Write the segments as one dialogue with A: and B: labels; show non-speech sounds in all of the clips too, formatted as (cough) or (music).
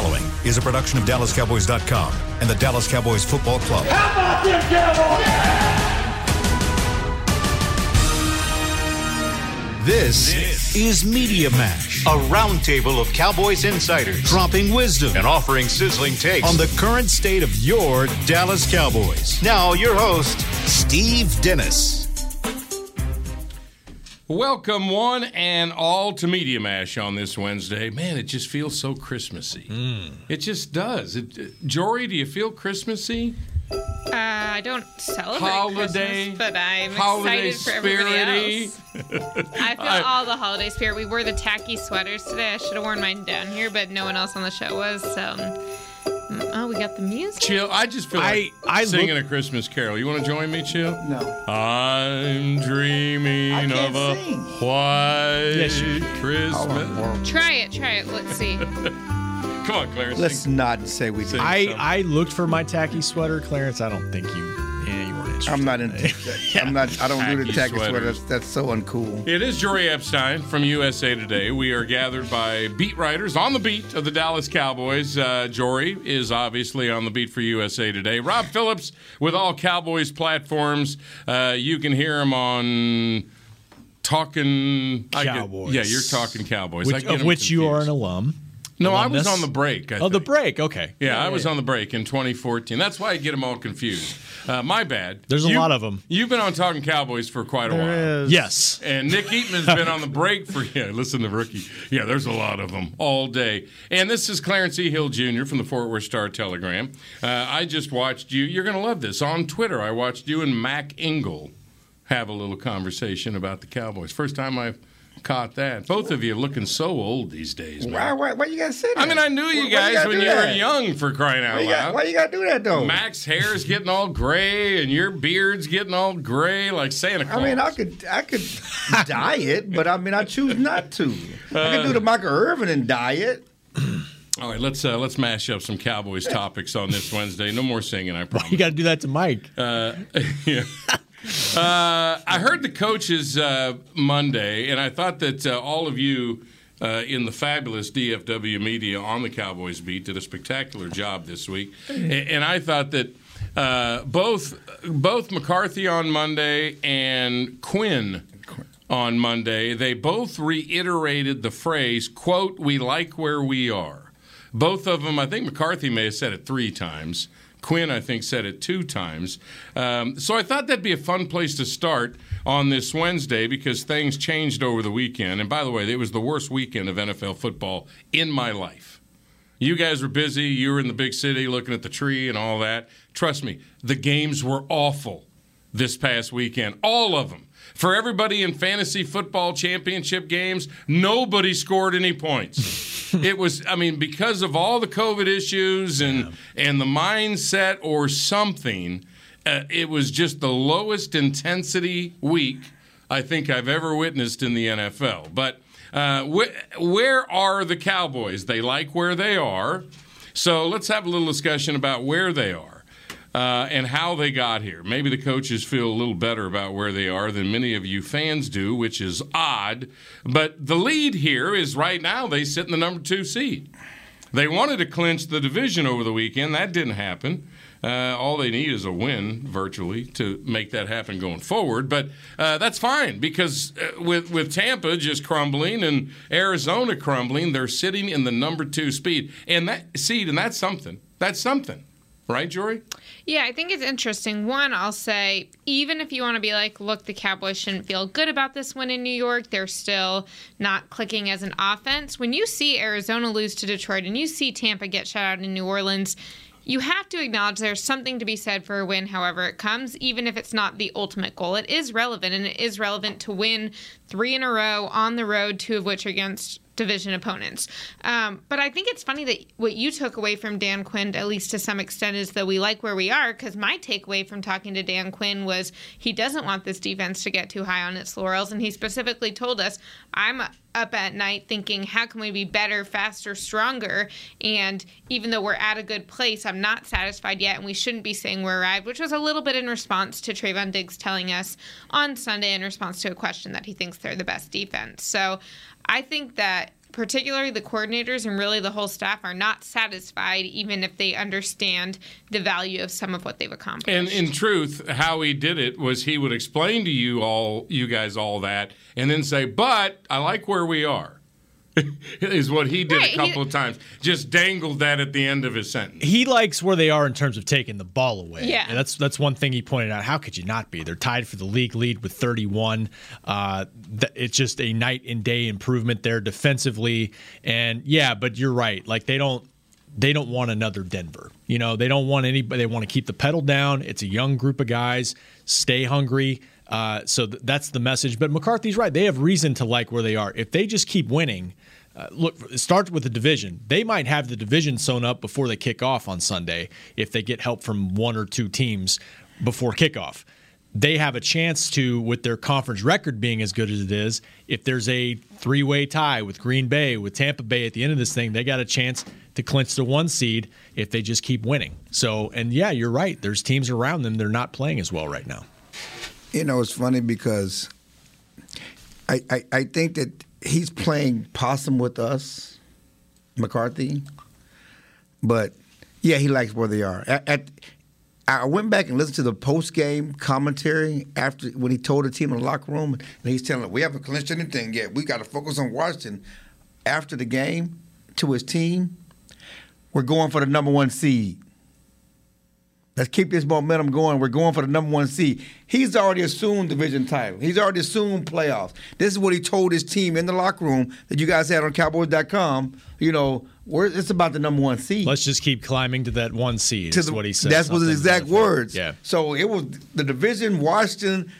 A: following is a production of DallasCowboys.com and the Dallas Cowboys Football Club.
B: How about them Cowboys?
A: This, is Media Mash, a roundtable of Cowboys insiders dropping wisdom and offering sizzling takes on the current state of your Dallas Cowboys. Now, your host, Steve Dennis.
C: Welcome, one and all, to Media Mash on this Wednesday. Man, it just feels so Christmassy.
D: Hmm.
C: It just does. It, Jory, do you feel Christmassy?
E: Uh, I don't celebrate
C: Holiday-
E: Christmas, but I'm
C: holiday
E: excited for everybody else. (laughs) I feel
C: I-
E: all the holiday spirit. We wore the tacky sweaters today. I should have worn mine down here, but no one else on the show was. So, mm, oh, we got the music.
C: Chill. I just feel like
D: I- I
C: singing
D: look-
C: a Christmas carol. You want to join me, Chill?
F: No.
C: I'm dreaming of a
F: sing.
C: white
D: Yes, you
C: Christmas.
E: Try it, try it. Let's see. (laughs)
C: Come on, Clarence.
F: Let's
C: sing.
F: not say we
C: Sing.
F: did.
D: I. I looked for my tacky sweater, Clarence. I don't think you. Yeah, you.
F: I'm not in. into. (laughs) I'm not. I don't do the
C: Tacky
F: tacky sweater. That's, that's so uncool.
C: It is Jory Epstein from USA Today. We are gathered by beat writers on the beat of the Dallas Cowboys. Uh, Jory is obviously on the beat for USA Today. Rob Phillips with all Cowboys platforms. Uh, you can hear him on talking I get-
D: Cowboys.
C: yeah, you're talking Cowboys. I
D: Which,
C: get
D: of
C: 'em
D: which you are an alum.
C: No, I was on the break. I
D: Oh, the break. Okay.
C: Yeah, I was on the break in 2014. That's why I get them all confused. Uh, my bad.
D: There's a lot of them.
C: You've been on Talking Cowboys for quite a while.
D: Yes.
C: And Nick Eatman's been on the break for (laughs) yeah. Listen to rookie. Yeah, there's a lot of them all day. And this is Clarence E. Hill Jr. from the Fort Worth Star Telegram. Uh, I just watched you. You're gonna love this on Twitter. I watched you and Mac Engel have a little conversation about the Cowboys. First time I've caught that. Both of you looking so old these days, man.
F: Why? Why? Why you gotta say that?
C: I mean, I knew you
F: Why- why
C: guys
F: gotta
C: when
F: do
C: you were young for crying
F: Why
C: out
F: got,
C: loud.
F: why you gotta do that though?
C: Mac's hair's getting all gray and your beard's getting all gray like Santa Claus.
F: I mean, I could, I could (laughs) dye it, but I mean, I choose not to. I could
C: Uh.
F: do the Michael Irvin and dye it.
C: All right, let's uh, let's mash up some Cowboys topics on this Wednesday. No more singing, I (laughs) promise.
D: You got to do that to Mike.
C: Uh, (laughs) yeah. Uh, I heard the coaches uh, Monday, and I thought that uh, all of you uh, in the fabulous DFW media on the Cowboys beat did a spectacular job this week. And, and I thought that uh, both both McCarthy on Monday and Quinn on Monday, they both reiterated the phrase, quote, we like where we are. Both of them, I think McCarthy may have said it three times. Quinn, I think, said it two times. Um, so I thought that'd be a fun place to start on this Wednesday because things changed over the weekend. And by the way, it was the worst weekend of NFL football in my life. You guys were busy. You were in the big city looking at the tree and all that. Trust me, the games were awful this past weekend. All of them. For everybody in fantasy football championship games, nobody scored any points. (laughs) it was, I mean, because of all the COVID issues and and the mindset or something, uh, it was just the lowest intensity week I think I've ever witnessed in the NFL. But uh, wh- where are the Cowboys? They like where they are. So let's have a little discussion about where they are uh, and how they got here. Maybe the coaches feel a little better about where they are than many of you fans do, which is odd. But the lead here is right now they sit in the number two seed. They wanted to clinch the division over the weekend. That didn't happen. Uh, all they need is a win, virtually, to make that happen going forward. But uh, that's fine because uh, with with Tampa just crumbling and Arizona crumbling, they're sitting in the number two speed and that seed, and that's something. That's something, right, Jory?
E: Yeah, I think it's interesting. One, I'll say, even if you want to be like, look, the Cowboys shouldn't feel good about this win in New York, they're still not clicking as an offense. When you see Arizona lose to Detroit and you see Tampa get shut out in New Orleans, you have to acknowledge there's something to be said for a win, however it comes, even if it's not the ultimate goal. It is relevant, and it is relevant to win three in a row on the road, two of which are against division opponents. Um, but I think it's funny that what you took away from Dan Quinn, at least to some extent, is that we like where we are. Because my takeaway from talking to Dan Quinn was he doesn't want this defense to get too high on its laurels, and he specifically told us, "I'm up at night thinking, how can we be better, faster, stronger? And even though we're at a good place, I'm not satisfied yet, and we shouldn't be saying we're arrived, which was a little bit in response to Trevon Diggs telling us on Sunday in response to a question that he thinks they're the best defense. So I think that particularly the coordinators and really the whole staff, are not satisfied, even if they understand the value of some of what they've accomplished.
C: And in truth, how he did it was he would explain to you all, you guys, all that, and then say, "But I like where we are." (laughs) is what he did
E: Right,
C: a couple
E: he-
C: of times. Just dangled that at the end of his sentence.
D: he likes where they are in terms of taking the ball away.
E: Yeah.
D: And that's that's one thing he pointed out. How could you not be? They're tied for the league lead with 31. Uh, th- it's just a night and day improvement there defensively. And yeah, but you're right. Like they don't they don't want another Denver. You know, they don't want anybody. They want to keep the pedal down. It's a young group of guys. Stay hungry. Uh, so th- that's the message. But McCarthy's right. They have reason to like where they are. If they just keep winning, uh, look, it starts with the division. They might have the division sewn up before they kick off on Sunday if they get help from one or two teams before kickoff. They have a chance to, with their conference record being as good as it is, if there's a three way tie with Green Bay, with Tampa Bay at the end of this thing, they got a chance to clinch the one seed if they just keep winning. So, and yeah, you're right. There's teams around them, they're not playing as well right now.
F: You know, it's funny because I, I, I think that he's playing possum with us, McCarthy. But yeah, he likes where they are. At, at, I went back and listened to the post game commentary after when he told the team in the locker room, and he's telling them, "We haven't clinched anything yet. We got to focus on Washington." After the game, to his team, we're going for the number one seed. Let's keep this momentum going. We're going for the number one seed. He's already assumed division title. He's already assumed playoffs. This is what he told his team in the locker room that you guys had on Cowboys.com. You know, we're, it's about the number one seed.
D: Let's just keep climbing to that one seed.
F: To
D: Is
F: the-
D: what he said.
F: That's what his
D: something to that
F: exact words.
D: Yeah.
F: So it was the division, Washington.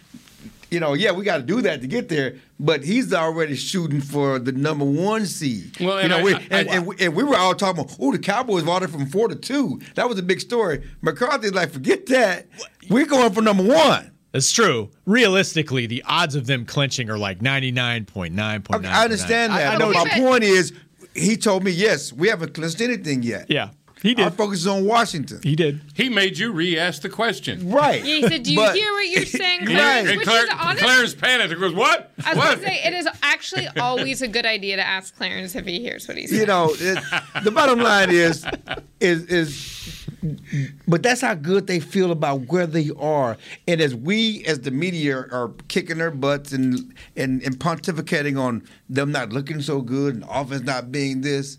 F: You know, yeah, we got to do that to get there. But he's already shooting for the number one seed.
C: Well,
F: you
C: and
F: know,
C: I-
F: we,
C: I-
F: and,
C: I-
F: and, we, and we were all talking about, oh, the Cowboys bought it from four to two. That was a big story. McCarthy's like, forget that. We're going for number one.
D: That's true. Realistically, the odds of them clinching are like ninety nine point nine point
F: Okay,
D: nine.
F: I understand that.
D: I, I
F: but
D: know.
F: my point is, he told me, yes, we haven't clinched anything yet.
D: Yeah, he did.
F: Our focused on Washington.
D: he did.
C: He made you re-ask the question.
F: Right.
E: he said, "Do you
F: But-
E: hear what you're saying,
F: Right.
E: Clarence?"
C: And
E: Which
C: Claire,
E: is honest.
C: Claire's panicked. He goes, "What?
E: I was
C: what?"
E: going to say it is actually (laughs) always a good idea to ask Clarence if he hears what he's saying.
F: you know, it, the bottom line is, (laughs) is, is, but that's how good they feel about where they are. And as we, as the media, are kicking their butts and and, and pontificating on them not looking so good and offense not being this,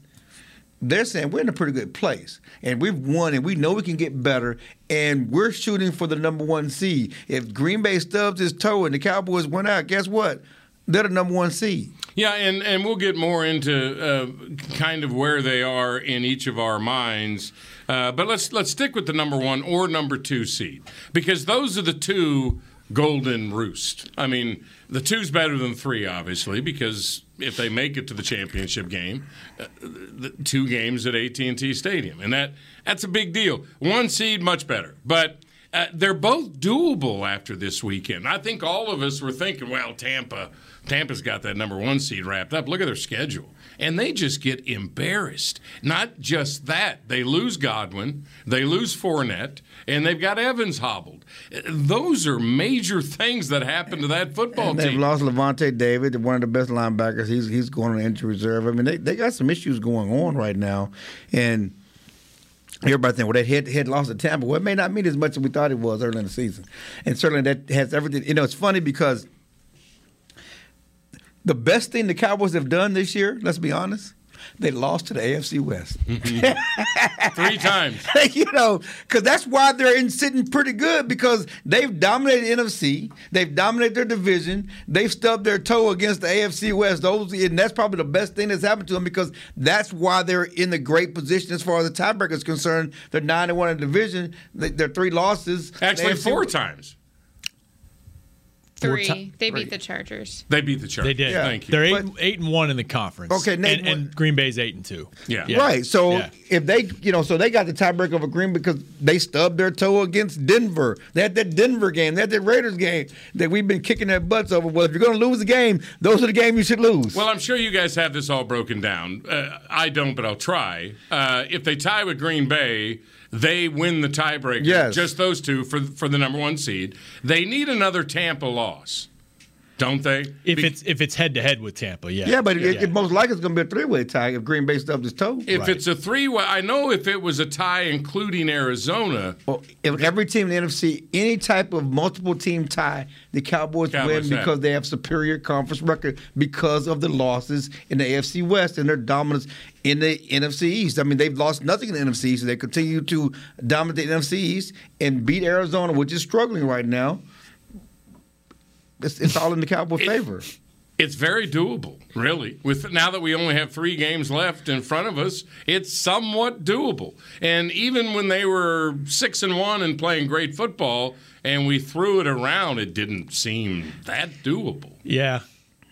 F: they're saying we're in a pretty good place and we've won and we know we can get better and we're shooting for the number one seed. If Green Bay stubs his toe and the Cowboys went out, guess what? They're the number one seed.
C: Yeah, and, and we'll get more into uh, kind of where they are in each of our minds. Uh, but let's let's stick with the number one or number two seed because those are the two golden roost. I mean, the two's better than three, obviously, because if they make it to the championship game, uh, the two games at AT and T Stadium, and that that's a big deal. One seed, much better, but. Uh, they're both doable after this weekend. I think all of us were thinking, well, Tampa, Tampa's got that number one seed wrapped up. Look at their schedule. And they just get embarrassed. Not just that, they lose Godwin, they lose Fournette, and they've got Evans hobbled. Those are major things that happen to that football
F: And they've
C: team.
F: lost Lavonte David, one of the best linebackers. He's he's going on injury reserve. I mean, they, they got some issues going on right now, and everybody think, well, that head head loss to Tampa. Well, it may not mean as much as we thought it was early in the season, and certainly that has everything. You know, it's funny because the best thing the Cowboys have done this year, let's be honest, they lost to the AFC West. Mm-hmm.
C: Three (laughs) times.
F: you know, because that's why they're in sitting pretty good because they've dominated the NFC, they've dominated their division, they've stubbed their toe against the AFC West. Those, and that's probably the best thing that's happened to them because that's why they're in the great position as far as the tiebreaker is concerned. They're nine and one in the division. They- Their three losses.
C: Actually, four times.
E: Three.
D: ti-
E: they
F: three.
E: beat the Chargers.
C: They beat the Chargers.
D: They did.
C: Thank you.
D: They're eight,
F: But-
D: eight and one in the conference.
F: Okay, Nate,
D: and, and Green Bay's eight and two.
C: Yeah.
F: Right. So
D: Yeah.
F: if they, you know, so they got the tiebreaker over Green because they stubbed their toe against Denver. They had that Denver game. They had that Raiders game that we've been kicking their butts over. Well, if you're going to lose the game, those are the games you should lose.
C: Well, I'm sure you guys have this all broken down. Uh, I don't, but I'll try. Uh, if they tie with Green Bay, they win the tiebreaker.
F: Yes.
C: Just those two for for the number one seed. They need another Tampa loss don't they?
D: If
C: Be-
D: it's if it's head to head with Tampa, yeah.
F: Yeah, but it,
D: Yeah.
F: it most likely it's going to be a three-way tie if Green Bay stubs his toe.
C: if it's a three way, I know if it was a tie including Arizona,
F: Well, if every team in the NFC, any type of multiple team tie, the Cowboys,
C: Cowboys
F: win
C: have.
F: because they have superior conference record because of the losses in the AFC West and their dominance in the NFC East. I mean, they've lost nothing in the NFC East, and they continue to dominate the NFC East and beat Arizona, which is struggling right now. It's, it's all in the Cowboy favor.
C: it's very doable, really. With now that we only have three games left in front of us, it's somewhat doable. And even when they were six and one and playing great football, and we threw it around, it didn't seem that doable.
D: Yeah.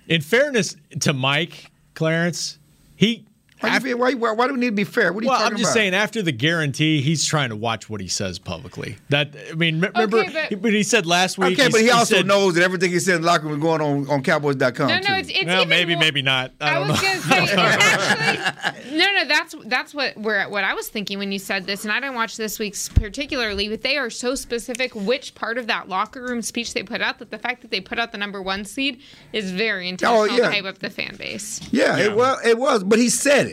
D: In fairness to Mike Clarence, he
F: Why, you, why, why, why do we need to be fair? What are you
D: well,
F: talking about?
D: I'm just
F: about?
D: saying after the guarantee, he's trying to watch what he says publicly. That I mean, m- remember
E: but-
D: he- but he said last week.
F: Okay, but he also
D: said,
F: knows that everything he said in the locker room is going on on Cowboys.com.
E: No,
F: too.
E: no, it's, it's
D: Well,
E: even
D: maybe,
E: more-
D: maybe not. I
E: I,
D: don't
E: was gonna (laughs) say actually no, no. That's that's what where what I was thinking when you said this, and I didn't watch this week's particularly, but they are so specific which part of that locker room speech they put out that the fact that they put out the number one seed is very intentional
F: Oh, yeah.
E: to hype up the fan base.
F: Yeah, It, was, it was, but he said it.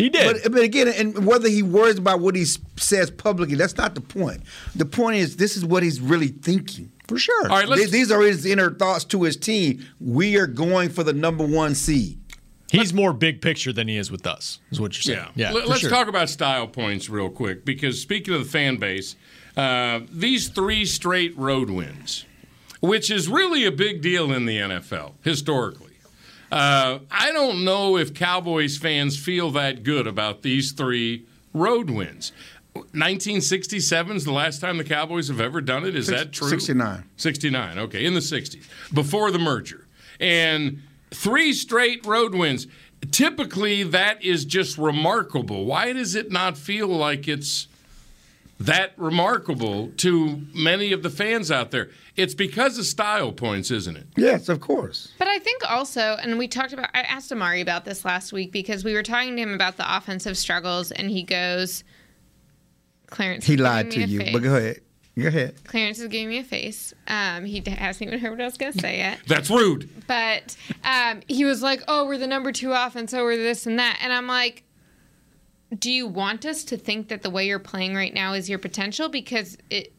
D: He did.
F: But, but again, and whether he worries about what he says publicly, that's not the point. The point is, this is what he's really thinking.
D: for sure.
C: All right, let's.
F: Th- These are his inner thoughts to his team. We are going for the number one seed.
D: He's more big picture than he is with us. Is what you're saying? Yeah.
C: Let-
D: for
C: Let's
D: sure.
C: talk about style points real quick because speaking of the fan base, uh, these three straight road wins, which is really a big deal in the NFL historically. Uh, I don't know if Cowboys fans feel that good about these three road wins. 1967 is the last time the Cowboys have ever done it. Is
F: Six-
C: that true?
F: 69.
C: 69. Okay, in the 60s, before the merger. And three straight road wins. Typically, that is just remarkable. Why does it not feel like it's that remarkable to many of the fans out there? It's because of style points, isn't it?
F: Yes, of course.
E: But I think also, and we talked about, I asked Amari about this last week because we were talking to him about the offensive struggles, and he goes, Clarence.
F: He lied to you.
E: face.
F: But go ahead. Go ahead.
E: Clarence is giving me a face. Um, he hasn't even heard what I was going to say yet.
C: That's rude.
E: But um, he was like, "Oh, we're the number two offense. Oh, we're this and that." And I'm like, "Do you want us to think that the way you're playing right now is your potential? Because it,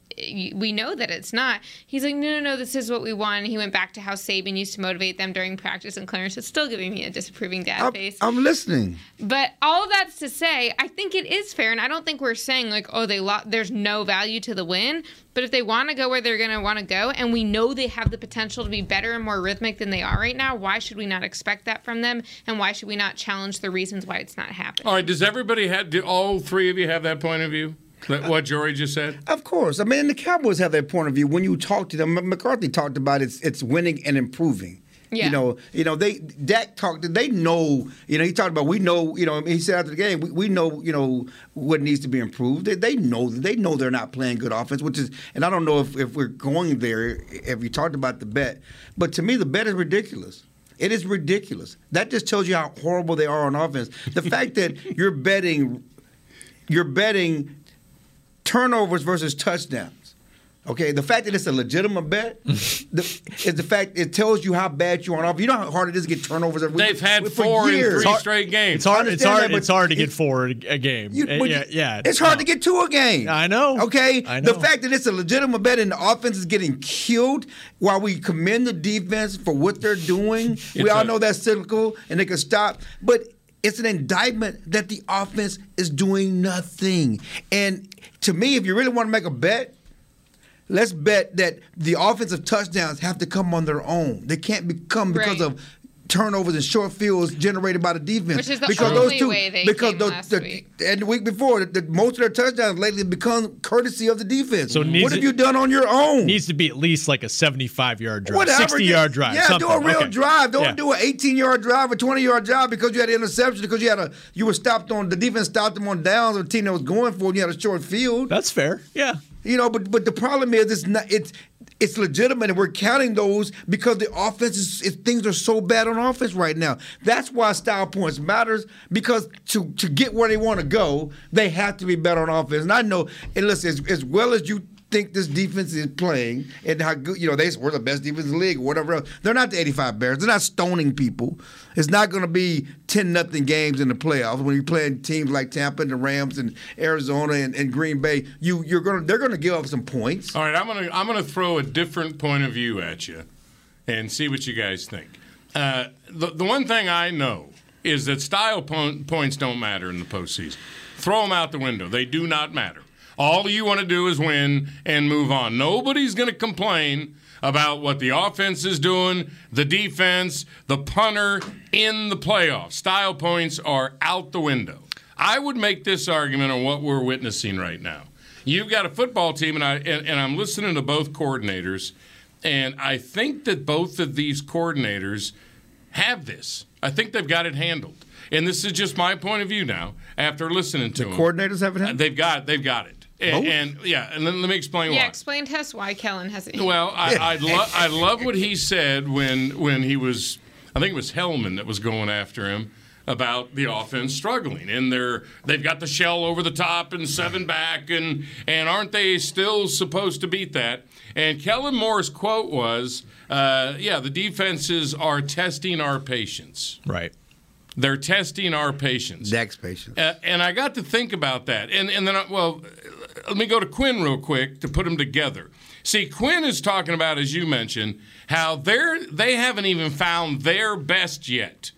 E: we know that it's not." He's like, "No, no, no. This is what we want." And he went back to how Saban used to motivate them during practice, and Clarence is still giving me a disapproving dad
F: I'm,
E: face.
F: I'm listening.
E: But all of that's to say, I think it is fair, and I don't think we're saying like, oh, they lo- there's no value to the win. But if they want to go where they're going to want to go, and we know they have the potential to be better and more rhythmic than they are right now, why should we not expect that from them? And why should we not challenge the reasons why it's not happening?
C: All right, does everybody have, do all three of you have that point of view? That what Jory just said?
F: Of course. I mean, the Cowboys have that point of view. When you talk to them, McCarthy talked about it's it's winning and improving.
E: Yeah.
F: You know, you know, they Dak talked. They know. You know, he talked about we know. You know, he said after the game, we, we know. You know what needs to be improved. They, they know. They know they're not playing good offense, which is. And I don't know if, if we're going there. If you talked about the bet, but to me, the bet is ridiculous. It is ridiculous. That just tells you how horrible they are on offense. The fact that you're betting, you're betting turnovers versus touchdowns. Okay, the fact that it's a legitimate bet (laughs) the, is the fact it tells you how bad you are on offense. You know how hard it is to get turnovers every
C: They've had
F: for
C: four in
F: years.
C: three straight games.
D: It's hard. It's hard.
F: that,
D: it's hard to get
F: four
D: forward a game.
F: You-
D: Uh, yeah, yeah.
F: It's hard
D: no.
F: to get to a game.
D: I know.
F: Okay.
D: I know.
F: The fact that it's a legitimate bet and the offense is getting killed while we commend the defense for what they're doing. (laughs) we all
C: a-
F: know that's cyclical and they can stop. But it's an indictment that the offense is doing nothing. And to me, if you really want to make a bet, let's bet that the offensive touchdowns have to come on their own. They can't become because
E: Right.
F: of turnovers and short fields generated by the defense.
E: Which is the
F: because
E: only
F: those two,
E: way they
F: because
E: came
F: those,
E: last
F: the,
E: week.
F: and the week before, the, the- most of their touchdowns lately have become courtesy of the defense.
D: So needs
F: what have
D: to-
F: you done on your own?
D: Needs to be at least like a 75 yard drive,
F: Whatever,
D: 60
F: just-
D: yard drive.
F: Yeah,
D: something.
F: do a real
D: Okay.
F: drive. Don't
D: Yeah.
F: do an 18 yard drive or 20 yard drive because you had an interception because you had a you were stopped on the defense stopped them on downs of a team that was going for it and you had a short field.
D: That's fair. Yeah.
F: You know, but but the problem is it's not it's it's legitimate and we're counting those because the offense is, things are so bad on offense right now. That's why style points matters because to to get where they want to go, they have to be better on offense. And I know, and listen, as, as well as you think this defense is playing and how good you know they we're the best defense in the league or whatever else. They're not the 85 Bears. They're not stoning people. It's not going to be 10 nothing games in the playoffs when you're playing teams like Tampa and the Rams and Arizona and, and Green Bay. You you're going to they're going to give up some points.
C: All right, I'm gonna I'm gonna throw a different point of view at you, and see what you guys think. Uh, the the one thing I know is that style po- points don't matter in the postseason. Throw them out the window. They do not matter. All you want to do is win and move on. Nobody's going to complain about what the offense is doing, the defense, the punter in the playoffs. Style points are out the window. I would make this argument on what we're witnessing right now. You've got a football team, and I and, and I'm listening to both coordinators, and I think that both of these coordinators have this. I think they've got it handled. And this is just my point of view now. After listening to
F: The
C: them,
F: coordinators have it.
C: Uh, handled. they've got they've got it. And, and yeah, and then let me explain why.
E: Yeah,
C: why.
E: explain to us why Kellen hasn't.
C: Well, I I, lo- (laughs) I love what he said when when he was I think it was Hellman that was going after him about the offense struggling and they're they've got the shell over the top and seven back and and aren't they still supposed to beat that? And Kellen Moore's quote was, uh, "Yeah, the defenses are testing our patience.
D: Right.
C: They're testing our patience."
F: Dak's patience.
C: Uh, and I got to think about that. And, and then, I, well, let me go to Quinn real quick to put them together. See, Quinn is talking about, as you mentioned, how they're, they haven't even found their best yet.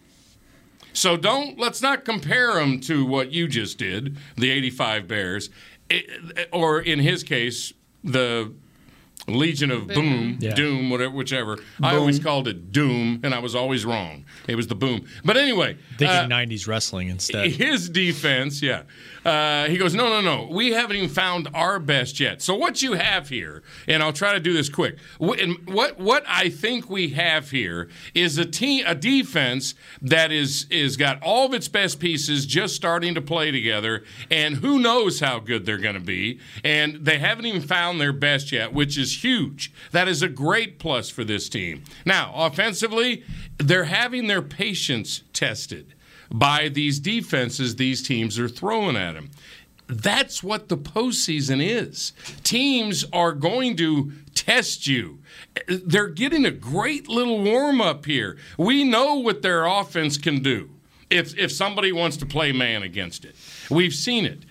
C: So don't let's not compare them to what you just did, the 85 Bears, It- or in his case, the Legion of Boom,
D: Yeah.
C: Doom, whatever, whichever. I always called it Doom, and I was always wrong. It was the Boom. But anyway,
D: Thinking
C: uh,
D: 90s wrestling instead.
C: his defense, yeah. Uh, he goes, no, no, no. We haven't even found our best yet. So what you have here, and I'll try to do this quick. What what I think we have here is a team, a defense that is is got all of its best pieces just starting to play together, and who knows how good they're going to be. And they haven't even found their best yet, which is huge. That is a great plus for this team. Now, offensively, they're having their patience tested by these defenses these teams are throwing at him. That's what the postseason is. Teams are going to test you. They're getting a great little warm up here. We know what their offense can do if, if somebody wants to play man against it. We've seen it.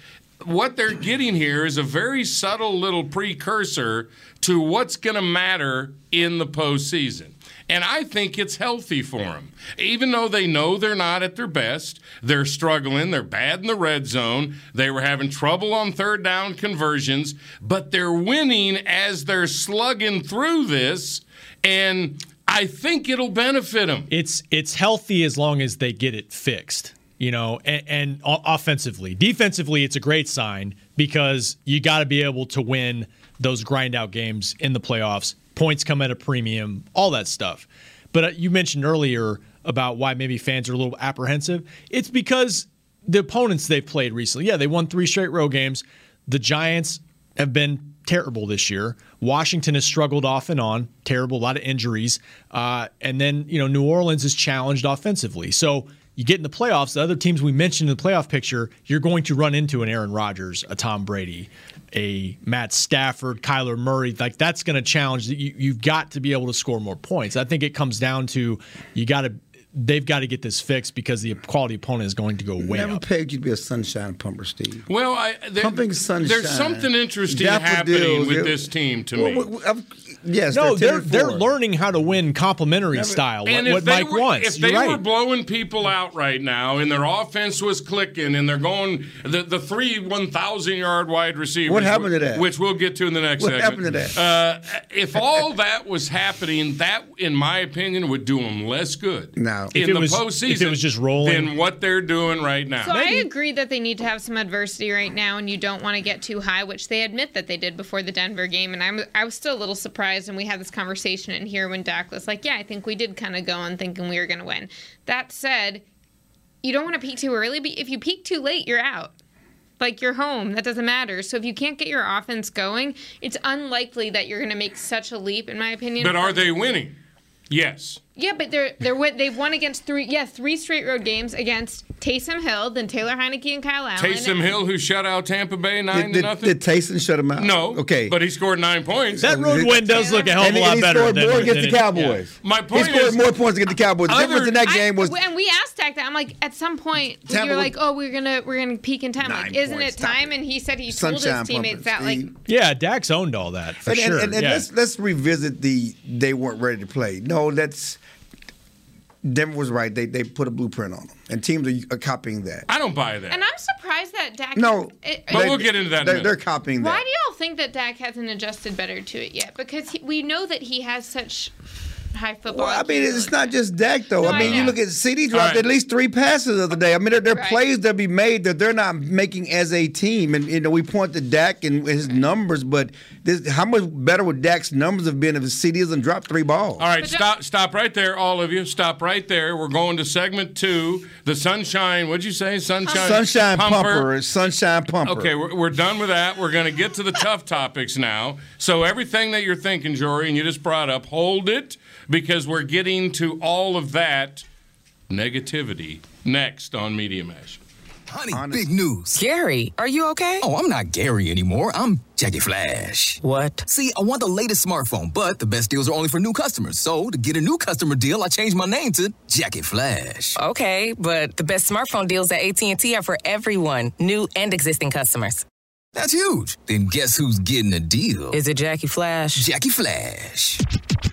C: What they're getting here is a very subtle little precursor to what's going to matter in the postseason. And I think it's healthy for them. Even though they know they're not at their best, they're struggling, they're bad in the red zone, they were having trouble on third down conversions, but they're winning as they're slugging through this. And I think it'll benefit them.
D: it's it's healthy as long as they get it fixed you know and, and offensively defensively it's a great sign because you got to be able to win those grind out games in the playoffs points come at a premium all that stuff but uh, you mentioned earlier about why maybe fans are a little apprehensive it's because the opponents they've played recently yeah they won three straight road games the giants have been terrible this year. Washington has struggled off and on, terrible, a lot of injuries. Uh, and then, you know, New Orleans is challenged offensively. So you get in the playoffs, the other teams we mentioned in the playoff picture, you're going to run into an Aaron Rodgers, a Tom Brady, a Matt Stafford, Kyler Murray. Like that's going to challenge. You, you've got to be able to score more points. I think it comes down to you got to. They've got to get this fixed because the quality opponent is going to go way
F: Never
D: up.
F: pegged you to be a sunshine pumper, Steve.
C: Well, I, there,
F: Pumping sunshine.
C: there's something interesting
F: Daffodils,
C: happening with this team to
F: Well,
C: me.
F: well, well, yes,
D: No,
F: they're,
D: they're they're learning how to win complementary style. What,
C: And if
D: what
C: they
D: Mike
C: were,
D: wants.
C: if
D: You're
C: they
D: right.
C: were blowing people out right now, and their offense was clicking, and they're going the the three one thousand yard wide receivers.
F: What happened to that?
C: Which we'll get to in the next
F: What
C: segment.
F: happened to that?
C: Uh, if all that was happening, that, in my opinion, would do them less good.
F: No.
C: In
D: If it
C: the
D: was-
C: postseason,
D: if it was just rolling.
C: than what they're doing right now.
E: So I agree that they need to have some adversity right now, and you don't want to get too high, which they admit that they did before the Denver game. And I'm I was still a little surprised, and we had this conversation in here when Dak was like, "Yeah, I think we did kind of go on thinking we were going to win." That said, you don't want to peak too early, but if you peak too late, you're out. Like you're home, that doesn't matter. So if you can't get your offense going, it's unlikely that you're going to make such a leap, in my opinion.
C: But are they winning? Yes.
E: Yeah, but they're they're wi- they've won against three yeah three straight road games against Taysom Hill, then Taylor Heinicke and Kyle Allen.
C: Taysom Hill, who shut out Tampa Bay nine
F: Did,
C: to
F: did,
C: nothing.
F: did Taysom shut him out?
C: no,
F: Okay.
C: but he scored nine points.
D: That road win does look a hell of
F: and,
D: a
F: and
D: lot
F: he
D: better
F: scored
D: than
F: more against
D: than
F: the
D: it-
F: Cowboys.
C: My point
F: he
C: point
F: scored
C: is-
F: more points against the Cowboys. The
C: Other-
F: difference in that
E: I-
F: game was
E: and we asked Dak that. I'm like, at some point,
F: Tampa
E: you're like, oh, we're gonna we're gonna peak in time. Like, isn't
F: points,
E: it time? And he said he
F: sunshine
E: told his teammates
F: pumping,
E: that like
D: Yeah, Dak's owned all that for
F: and, and-
D: sure.
F: and- and let's let's revisit the they weren't ready to play. No, that's Denver was right. They they put a blueprint on them, and teams are, are copying that.
C: I don't buy that.
E: And I'm surprised that Dak.
F: No,
E: It-
C: But
F: they-
C: we'll get into that
F: They're, they're copying that.
E: Why do y'all think that Dak hasn't adjusted better to it yet? Because he, we know that he has such high football.
F: Well, I mean, it's not just Dak though.
E: No,
F: I
E: I
F: mean, you look at CD dropped
C: right.
F: at least three passes the other day. I mean, there, there are
E: Right.
F: plays that be made that they're not making as a team, and you know we point to Dak and his numbers, but this, how much better would Dak's numbers have been if CD doesn't drop three balls?
C: All right,
E: But
C: stop stop right there, all of you. Stop right there. We're going to segment two. The sunshine. What'd you say? Sunshine.
F: Sunshine pumper, is sunshine pumper.
C: Okay, we're, we're done with that. We're going to get to the tough topics now. So everything that you're thinking, Jory, and you just brought up, hold it because we're getting to all of that negativity next on Media Mash.
G: Honey,
F: Honest.
G: big news.
H: Gary, are you okay?
G: Oh, I'm not Gary anymore. I'm Jackie Flash.
H: What?
G: See, I want the latest smartphone, but the best deals are only for new customers. So, to get a new customer deal, I changed my name to Jackie Flash.
H: Okay, but the best smartphone deals at AT&T are for everyone, new and existing customers.
G: That's huge. Then guess who's getting a deal?
H: Is it Jackie Flash?
G: Jackie Flash.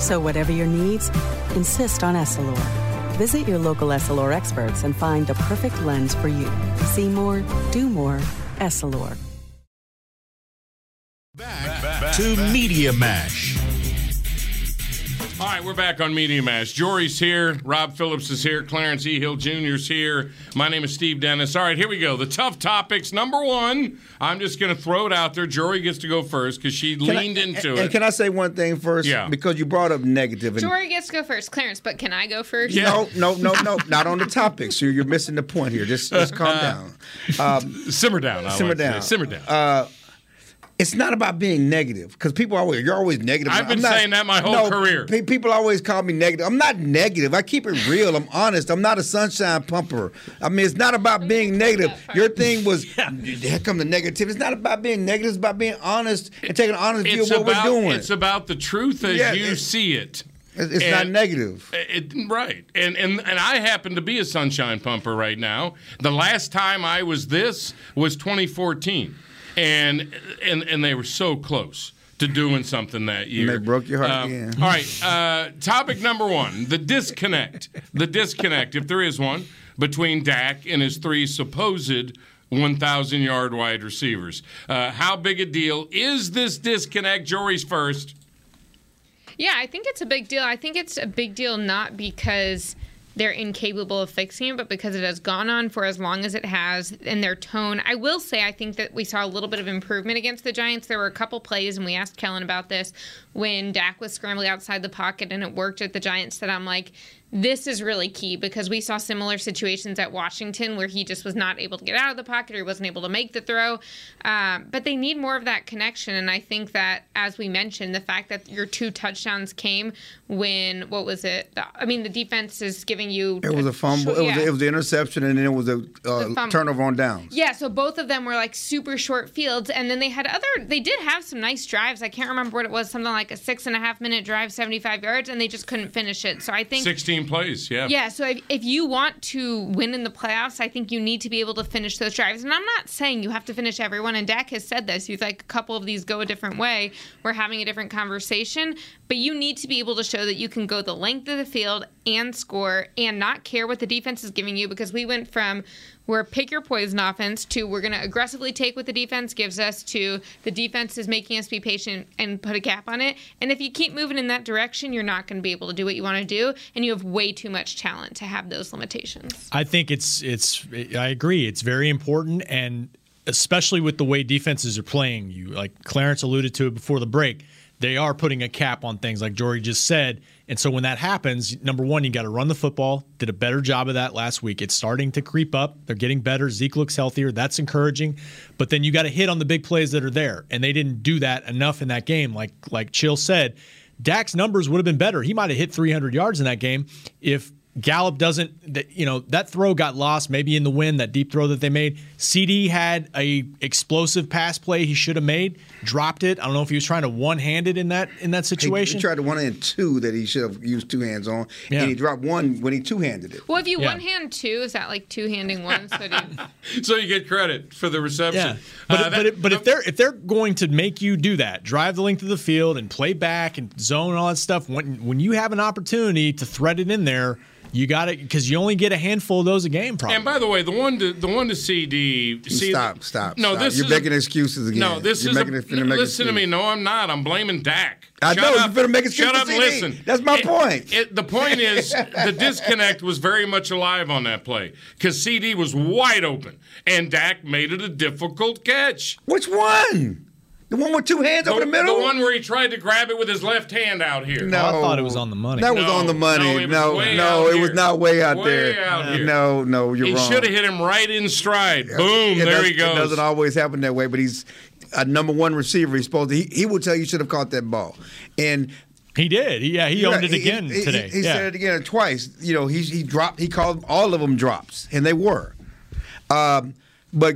I: So, whatever your needs, insist on Essilor. Visit your local Essilor experts and find the perfect lens for you. See more, do more, Essilor.
A: Back to Media Mash.
C: All right, we're back on Media Mash. Jory's here. Rob Phillips is here. Clarence E. Hill Jr. is here. My name is Steve Dennis. All right, here we go. The tough topics. Number one, I'm just going to throw it out there. Jory gets to go first because she
F: Can I-
C: leaned into
F: and,
C: it.
F: And can I say one thing first?
C: Yeah.
F: Because you brought up negative. And,
E: Jory gets to go first, Clarence. But can I go first? Yeah.
F: No, no, no, no, not on the topic. So you're missing the point here. Just, just calm (laughs) down. Um,
C: simmer down. I
F: simmer
C: like to say.
F: down.
C: Simmer down.
F: It's not about being negative because people always you're always negative.
C: I've been
F: I'm not-
C: saying that my whole
F: no,
C: career.
F: pe- People always call me negative. I'm not negative. I keep it real. I'm honest. I'm not a sunshine pumper. I mean, it's not about being negative. Your thing was (laughs) here come the negative. It's not about being negative. It's about being honest and taking an honest view of
C: it's
F: what
C: about,
F: we're doing.
C: It's about the truth as
F: Yeah,
C: you see it.
F: It's- it's not negative.
C: It, right. And, and and I happen to be a sunshine pumper right now. The last time I was this was 2014. And and and they were so close to doing something that year.
F: they broke your heart
C: Um,
F: again.
C: All right. Uh, topic number one: the disconnect. The disconnect, if there is one, between Dak and his three supposed 1,000 yard wide receivers. Uh, how big a deal is this disconnect? Jory's first.
E: Yeah, I think it's a big deal. I think it's a big deal not because they're incapable of fixing it, but because it has gone on for as long as it has and their tone. I will say, I think that we saw a little bit of improvement against the Giants. There were a couple plays, and we asked Kellen about this when Dak was scrambling outside the pocket and it worked at the Giants that I'm like, this is really key because we saw similar situations at Washington where he just was not able to get out of the pocket or he wasn't able to make the throw. Um, but they need more of that connection. And I think that, as we mentioned, the fact that your two touchdowns came when, what was it? I mean, the defense is giving you.
F: It was a fumble. It was
E: yeah.
F: it was the interception, and then it was a uh, turnover on downs.
E: Yeah, so both of them were like super short fields, and then they had other. They did have some nice drives. I can't remember what it was. Something like a six and a half minute drive, seventy five yards, and they just couldn't finish it. So I think
C: 16 plays, yeah.
E: yeah, so if, if you want to win in the playoffs, I think you need to be able to finish those drives. And I'm not saying you have to finish everyone, and Dak has said this. He's like, a couple of these go a different way. We're having a different conversation, but you need to be able to show that you can go the length of the field and score and not care what the defense is giving you because we went from we're pick your poison offense to we're going to aggressively take what the defense gives us to the defense is making us be patient and put a cap on it. And if you keep moving in that direction, you're not going to be able to do what you want to do, and you have way too much talent to have those limitations.
D: I think it's it's I agree. It's very important and especially with the way defenses are playing. You like Clarence alluded to it before the break. They are putting a cap on things like Jory just said. And so when that happens, number one, you got to run the football. Did a better job of that last week. It's starting to creep up. They're getting better. Zeke looks healthier. That's encouraging. But then you got to hit on the big plays that are there. And they didn't do that enough in that game. Like like Chill said, Dak's numbers would have been better. He might have hit 300 yards in that game if Gallup doesn't, you know, that throw got lost maybe in the wind, that deep throw that they made. CD had a explosive pass play he should have made, dropped it. I don't know if he was trying to one hand it in that in that situation.
F: He, he tried to one hand two that he should have used two hands on,
D: Yeah.
F: and he dropped one when he two handed it.
E: Well, if you
C: Yeah.
E: one hand two, is that like two handing one? So you, (laughs)
C: So you get credit for the reception.
D: Yeah, but
C: Uh,
D: but, it, but if they're if they're going to make you do that, drive the length of the field and play back and zone and all that stuff, when when you have an opportunity to thread it in there, you got it because you only get a handful of those a game. Probably.
C: And by the way, the one to the one to CD. See,
F: stop, stop.
C: No,
F: stop.
C: this
F: you're
C: is
F: making excuses again.
C: No, this
F: you're
C: is
F: making
C: a,
F: finna make
C: listen to me. No, I'm not. I'm blaming Dak.
F: I
C: Shut
F: know,
C: up.
F: you finna make excuse
C: Shut
F: for
C: up and
F: CD.
C: listen.
F: That's my
C: It-
F: point.
C: it- the point is (laughs) the disconnect was very much alive on that play because CD was wide open and Dak made it a difficult catch.
F: Which one? The one with two hands
C: The,
F: over the middle?
C: the one where he tried to grab it with his left hand out here.
F: No. I thought it was
D: on the money.
F: That was
C: No,
F: on the money.
C: no, it was
F: No,
C: way
F: no,
C: out
F: it was not way out
C: Way
F: there.
C: out here.
F: No, no, you're
C: he
F: wrong.
C: should have hit him right in stride. Boom,
F: It
C: there
F: does-
C: he goes.
F: It doesn't always happen that way, but he's a number one receiver. He's supposed to. He, he would tell you should have caught that ball, and
D: he did. He, yeah, he owned it again
F: he,
D: today.
F: He, he
D: Yeah.
F: said it again twice. You know, he he dropped. He called all of them drops, and they were. Um, but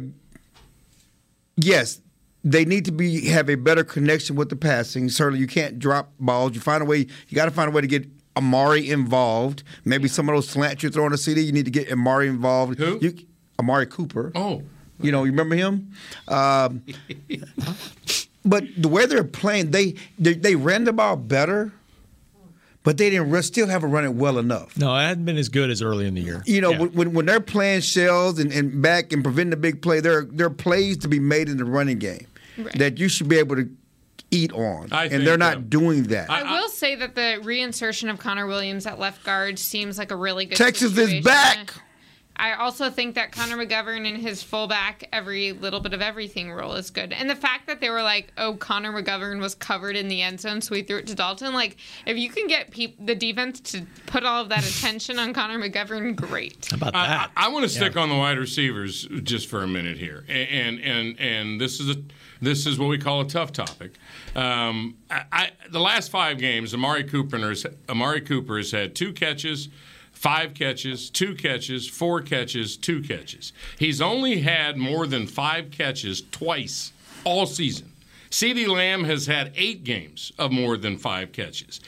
F: yes, they need to be have a better connection with the passing. Certainly, you can't drop balls. You find a way. You got to find a way to get. Amari involved. Maybe some of those slants you throw throwing a CD, you need to get Amari involved. Who? You, Amari Cooper.
C: Oh.
F: You know, you remember him? Um, (laughs) but the way they're playing, they, they they ran the ball better, but they didn't re- still haven't run it well enough.
D: No, it hadn't been as good as early in the year.
F: You know,
D: Yeah.
F: when, when they're playing shells and, and back and preventing the big play, there there are plays to be made in the running game
E: Right.
F: that you should be able to eat on,
C: I
F: and
C: think,
F: they're not
C: uh,
F: doing that.
E: I will say that the reinsertion of Connor Williams at left guard seems like a really good. Thing.
F: Texas is
E: situation.
F: back.
E: I also think that Connor McGovern and his fullback, every little bit of everything role is good. And the fact that they were like, oh, Connor McGovern was covered in the end zone, so we threw it to Dalton. Like, if you can get peop- the defense to put all of that attention on Connor McGovern, great.
D: How about
C: I, I, want to stick on the wide receivers just for a minute here, and and and, and this is a this is what we call a tough topic. Um, I, I, the last five games, Amari Cooper has Amari Cooper has had two catches. Five catches, two catches, four catches, two catches. He's only had more than five catches twice all season. CeeDee Lamb has had eight games of more than five catches.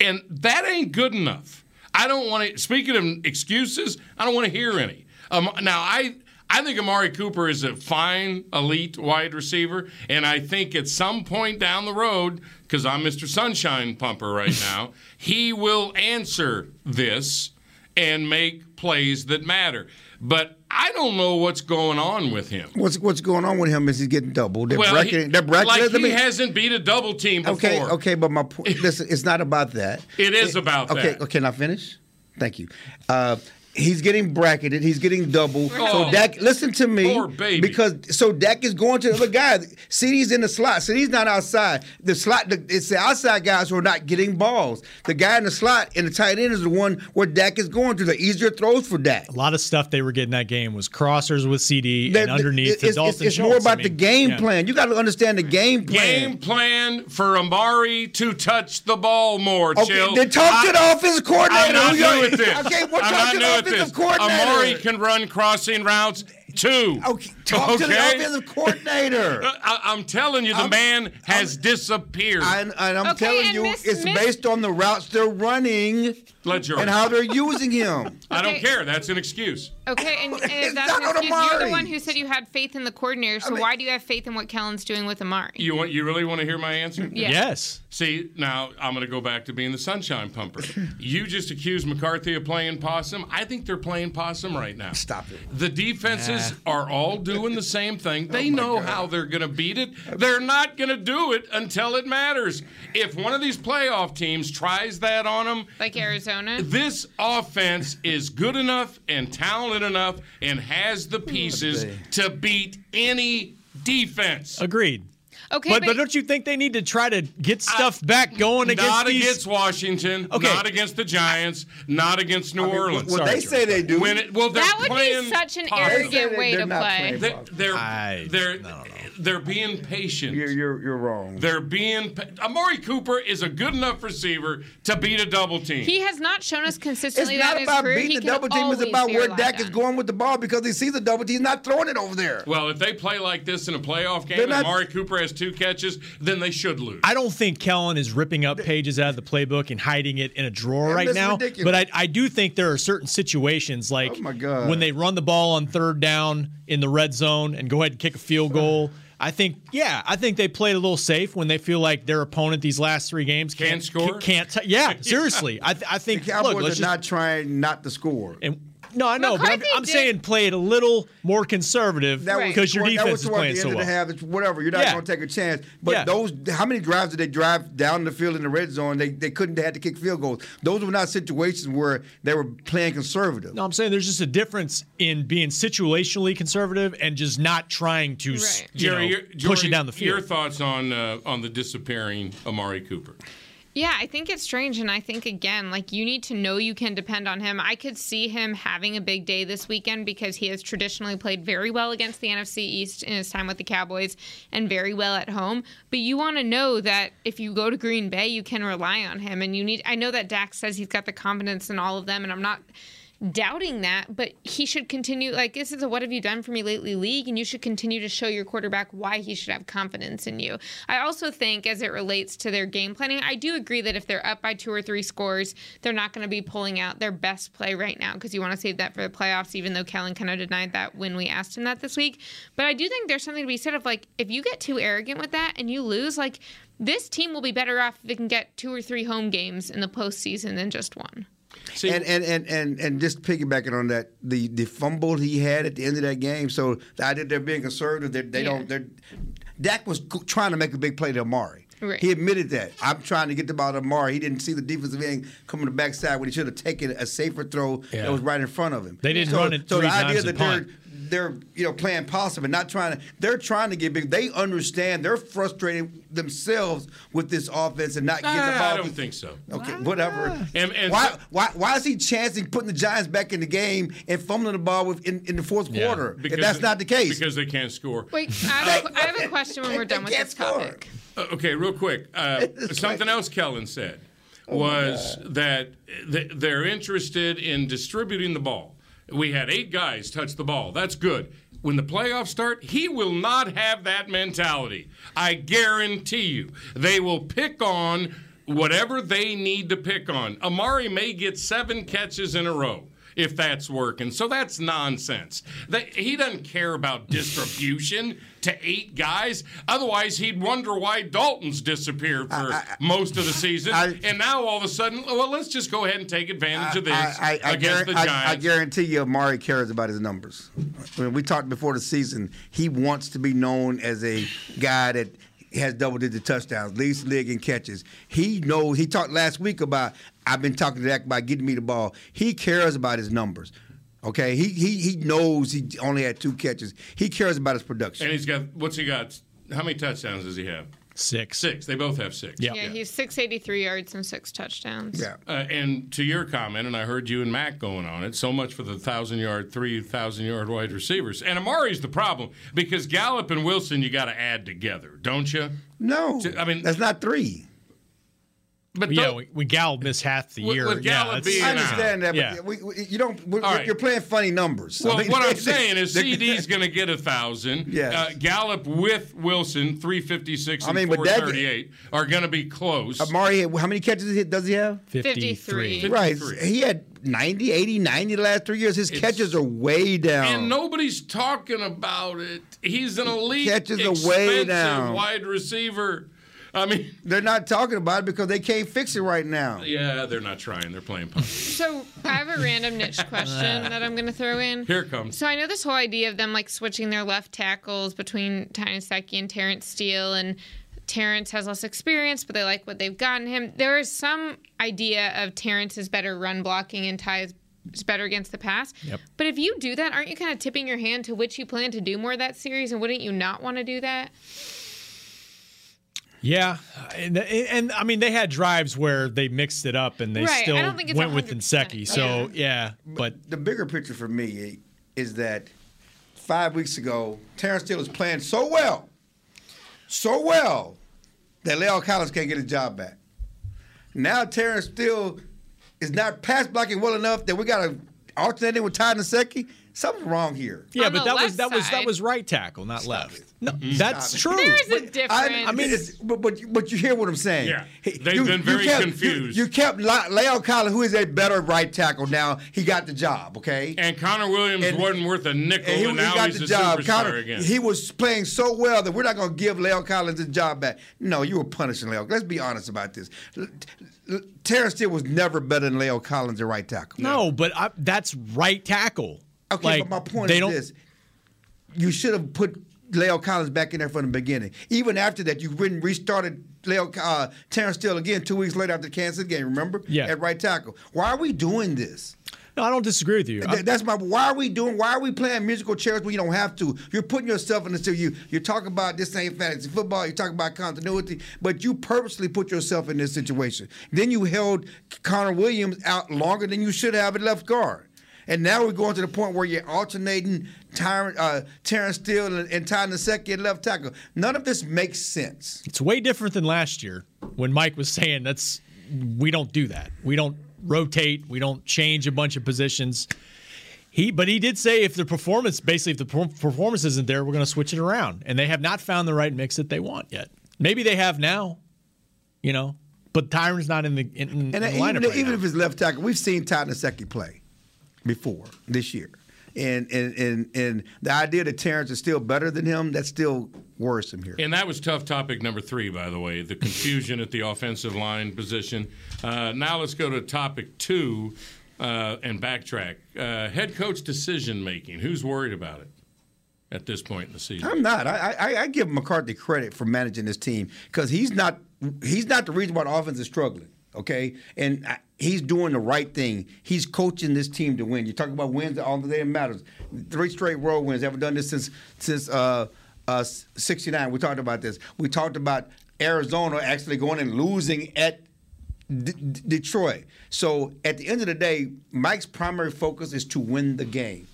C: And that ain't good enough. I don't want to, speaking of excuses, I don't want to hear any. Um, now, I. I think Amari Cooper is a fine, elite wide receiver, and I think at some point down the road, because I'm Mr. Sunshine Pumper right (laughs) now, he will answer this and make plays that matter. But I don't know what's going on with him.
F: What's what's going on with him is he's getting doubled. They're
C: well,
F: bracketing.
C: he,
F: they're bracketing.
C: like he
F: me-
C: hasn't beat a double team before.
F: Okay, okay, but my point. Listen, it's not about that.
C: It is about
F: okay,
C: that.
F: Okay, now finish. Thank you. Uh, He's getting bracketed. He's getting double. So
C: Oh.
F: Dak, listen to me,
C: Poor baby.
F: because so Dak is going to the other guy. CD's in the slot. CD's not outside. The slot, the, it's the outside guys who are not getting balls. The guy in the slot and the tight end is the one where Dak is going to. The easier throws for Dak.
D: A lot of stuff they were getting that game was crossers with CD
F: That-
D: and underneath
F: it's,
D: the
F: it's-
D: Dalton
F: it's more about
D: I
F: the game
D: yeah.
F: plan. You got to understand the game plan.
C: Game plan for Amari to touch the ball more.
F: Okay,
C: Chill.
F: then talk to the offensive coordinator.
C: I'm not
F: Who you-
C: new at (laughs) this.
F: Okay, well,
C: I'm
F: talk
C: not
F: to
C: new this. Amari can run crossing routes too.
F: Okay, talk to the
C: Okay?
F: offensive coordinator. (laughs)
C: I, I'm telling you, the
F: I'm-
C: man has disappeared.
F: And, and I'm
E: Okay,
F: telling
E: and
F: you,
E: Miss-
F: it's
E: Miss-
F: based on the routes they're running
C: Let George.
F: and how they're using him. (laughs)
C: I don't care. That's an excuse.
E: Okay, and, (laughs) and if that's uh,
F: not
E: an
F: on
E: excuse, you're the one who said you had faith in the coordinator. So why do you have faith in what Kellen's doing with Amari?
C: You want? You really want to hear my answer?
E: Yeah.
D: Yes.
C: See, now I'm going to go back to being the sunshine pumper. You just accused McCarthy of playing possum. I think they're playing possum right now.
F: Stop it.
C: The defenses are all doing the same thing. They know how they're going to beat it. They're not going to do it until it matters. If one of these playoff teams tries that on them,
E: Like Arizona?
C: this offense is good enough and talented enough and has the pieces to beat any defense.
D: Agreed.
E: Okay,
D: but,
E: but,
D: but don't you think they need to try to get stuff back going against
C: Not
D: these?
C: against Washington.
D: Okay.
C: Not against the Giants. Not against New Orleans.
F: What they say they do.
C: When it, well,
E: that would
C: playing
E: be such an arrogant
F: They-
E: way to play.
F: playing
C: They're they're
D: I-
C: they're, they're being patient.
F: You're, you're, you're wrong.
C: They're being. pa- Amari Cooper is a good enough receiver to beat a double team.
E: He has not shown us consistently.
F: It's not
E: that
F: about beating the double team. It's about where
E: relied
F: Dak is going with the ball because he sees the double team. He's not throwing it over there.
C: well, if they play like this in a playoff game
F: They're
C: and
F: not-
C: Amari Cooper has two catches, then they should lose.
D: I don't think Kellen is ripping up pages out of the playbook and hiding it in a drawer
F: Yeah,
D: right now.
F: ridiculous.
D: But I, I do think there are certain situations like
F: Oh, my God.
D: when they run the ball on third down in the red zone and go ahead and kick a field goal. I think, yeah, I think they played a little safe when they feel like their opponent these last three games
C: Can't
D: can't
C: score?
D: Can't, t- yeah, seriously. I, th- I (laughs)
F: The
D: think.
F: Cowboys
D: look, let's
F: are
D: just,
F: not trying not to score.
D: and, no, I know, but I'm, I'm
E: did-
D: saying play it a little more conservative
F: That was
D: because your
F: toward- that
D: defense
F: was
D: is
F: toward
D: playing
F: the
D: so
F: end
D: well.
F: of the half. It's whatever. You're not
D: Yeah.
F: going to take a chance. But
D: Yeah.
F: those, how many drives did they drive down the field in the red zone? They they couldn't. They had to kick field goals. Those were not situations where they were playing conservative.
D: No, I'm saying there's just a difference in being situationally conservative and just not trying to s-
E: Right.
D: you know,
C: Jerry, your-
D: push
C: Jordy,
D: it down the field.
C: Your thoughts on uh, on the disappearing Amari Cooper?
E: Yeah, I think it's strange. And I think, again, like you need to know you can depend on him. I could see him having a big day this weekend because he has traditionally played very well against the NFC East in his time with the Cowboys and very well at home. But you want to know that if you go to Green Bay, you can rely on him. And you need, I know that Dak says he's got the confidence in all of them, and I'm not doubting that, but he should continue. Like, this is a what have you done for me lately league, and you should continue to show your quarterback why he should have confidence in you. I also think, as it relates to their game planning, I do agree that if they're up by two or three scores, they're not going to be pulling out their best play right now because you want to save that for the playoffs, even though Kellen kind of denied that when we asked him that this week. But I do think there's something to be said of like, if you get too arrogant with that and you lose, like, this team will be better off if it can get two or three home games in the postseason than just one.
C: See,
F: and, and, and, and, and just piggybacking on that, the, the fumble he had at the end of that game. So the idea they're being conservative, they, they
E: Yeah.
F: don't. They're, Dak was trying to make a big play to Amari.
E: Right.
F: He admitted that. I'm trying to get the ball to Amari. He didn't see the defensive end coming to the backside when he should have taken a safer throw
D: Yeah.
F: that was right in front of him.
D: They didn't
F: so,
D: run it
F: So
D: three
F: the idea
D: times
F: that
D: and
F: they're
D: punt.
F: They're you know playing possum and not trying to they're trying to get big. They understand they're frustrated themselves with this offense and not getting the ball.
C: I don't think so.
F: Okay, whatever.
C: And- and
F: why,
C: so-
F: why, why is he chancing putting the Giants back in the game and fumbling the ball with, in, in the fourth
D: Yeah,
F: quarter? If that's not the case.
C: Because they can't score.
E: Wait, I have, a, I have a question when we're (laughs) done with this
F: score.
E: topic.
C: Uh, okay, real quick. Uh, (laughs) something else Kellen said
F: Oh
C: was that th- they're interested in distributing the ball. We had eight guys touch the ball. That's good. When the playoffs start, he will not have that mentality. I guarantee you. They will pick on whatever they need to pick on. Amari may get seven catches in a row if that's working. So that's nonsense. That he doesn't care about (laughs) distribution to eight guys. Otherwise, he'd wonder why Dalton's disappeared for most of the season.
F: I-
C: and now all of a sudden, well, let's just go ahead and take advantage of this
F: I, I, I,
C: against the Giants.
F: I guarantee you, Amari cares about his numbers. When we talked before the season, he wants to be known as a guy that has double digit touchdowns, leads the league in catches. He knows. He talked last week about. I've been talking to Dak about getting me the ball. He cares about his numbers. Okay, he he he knows he only had two catches. He cares about his production.
C: And he's got what's he got? How many touchdowns does he have?
D: Six.
C: Six. They both have six.
E: Yeah, he's 683 yards and six touchdowns.
F: Yeah.
C: Uh, and to your comment, and I heard you and Mac going on it. So much for the thousand yard, three thousand yard wide receivers. And Amari's the problem because Gallup and Wilson you got to add together, don't you?
F: No,
C: I mean
F: that's not three.
C: But
D: yeah,
C: tho-
D: we, we Gallup missed half the
C: With-
D: year.
C: with
D: yeah,
C: being
F: I understand that, but
D: Yeah.
F: we, we, you don't. we
C: All right.
F: You're playing funny numbers.
C: Well,
F: I (laughs) mean,
C: what I'm saying is
F: they-
C: CD's going to get a thousand.
F: Yes.
C: Uh, Gallup with Wilson, 356
F: I
C: and
F: mean, but that-
C: 438 are going to be close.
F: Amari, how many catches does he have?
E: 53.
F: Right. He had 90, 80, 90 the last three years. His catches are way down.
C: And nobody's talking about it. He's an elite,
F: Catches are way
C: expensive
F: down.
C: wide receiver. I mean,
F: They're not talking about it because they can't fix it right now.
C: yeah, they're not trying. They're playing punt.
E: So I have a random niche question (laughs) that I'm going to throw in.
C: Here it comes.
E: So I know this whole idea of them like switching their left tackles between Ty Nsekhe and Terence Steele, and Terence has less experience, but they like what they've gotten him. There is some idea of Terence is better run blocking and Ty is is better against the pass.
D: Yep.
E: But if you do that, aren't you kind of tipping your hand to which you plan to do more that series, and wouldn't you not want to do that?
D: Yeah, and, and, I mean they had drives where they mixed it up and they
E: Right,
D: still
E: don't think it's
D: went with
E: 100%,
D: Nsekhe. So yeah, but
F: the bigger picture for me is that five weeks ago, Terence Steele was playing so well, so well that La'el Collins can't get his job back. Now Terence Steele is not pass blocking well enough that we got to alternate it with Ty Nsekhe. Something's wrong here.
D: yeah,
E: On
D: but that was
E: left
D: that was that was right tackle, not left. No, mm-hmm. that's
F: Stop
D: true.
E: There's a difference.
F: I, I mean, it's, but, but but you hear what I'm saying?
C: Yeah.
F: He-
C: They've been very
F: kept,
C: confused.
F: You, you kept La- La'el Collins, who is a better right tackle now. He got the job. Okay.
C: And Connor Williams
F: And-
C: wasn't worth a nickel,
F: And
C: and,
F: he, he got
C: he's
F: the
C: a
F: job. Connor,
C: again.
F: he was playing so well that we're not going to give La'el Collins his job back. No, you were punishing La'el. Let's be honest about this. L- L- Terence Steele was never better than La'el Collins at right tackle.
D: No, but I, that's right tackle.
F: Okay,
D: Like,
F: but my point is this: you should have put La'el Collins back in there from the beginning. Even after that, you re- restarted La'el uh, Terence Steele again two weeks later after the Kansas game. Remember?
D: Yeah.
F: At right tackle. Why are we doing this?
D: No, I don't disagree with you.
F: Th- That's my. Why are we doing? Why are we playing musical chairs when you don't have to? You're putting yourself in this. You you're talking about this ain't fantasy football. You're talking about continuity, but you purposely put yourself in this situation. Then you held Connor Williams out longer than you should have at left guard. And now we're going to the point where you're alternating Tyron, uh, Terence Steele and, and Ty at left tackle. None of this makes sense.
D: It's way different than last year when Mike was saying that's we don't do that. We don't rotate. We don't change a bunch of positions. He, but he did say if the performance, basically, if the performance isn't there, we're going to switch it around. And they have not found the right mix that they want yet. Maybe they have now, you know. But Tyron's not in the in, in
F: And
D: the
F: even,
D: lineup right
F: even if it's left tackle, we've seen Ty Nsekhe play before this year. And, and and and the idea that Terence is still better than him, that's still worrisome here.
C: And that was tough topic number three, by the way, the confusion at the offensive line position. Uh, now let's go to topic two uh, and backtrack. Uh, head coach decision making. Who's worried about it at this point in the season?
F: I'm not. I, I, I give McCarthy credit for managing this team because he's not he's not the reason why the offense is struggling. Okay, and I, he's doing the right thing. He's coaching this team to win. You talk about wins all the day it matters. Three straight road wins. Haven't done this since since uh, uh, '69. We talked about this. We talked about Arizona actually going and losing at D- D- Detroit. So at the end of the day, Mike's primary focus is to win the game.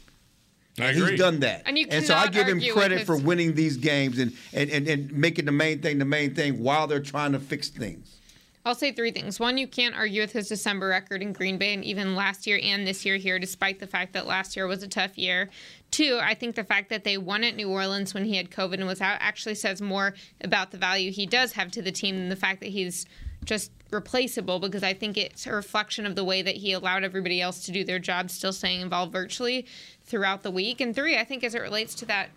C: I
F: And
C: agree.
F: He's done that.
E: And you
F: so I give him credit
E: with
F: for winning these games and, and, and, and making the main thing the main thing while they're trying to fix things.
E: I'll say three things. One, you can't argue with his December record in Green Bay, and even last year and this year here, despite the fact that last year was a tough year. Two, I think the fact that they won at New Orleans when he had COVID and was out actually says more about the value he does have to the team than the fact that he's just replaceable because I think it's a reflection of the way that he allowed everybody else to do their job, still staying involved virtually throughout the week. And three, I think as it relates to that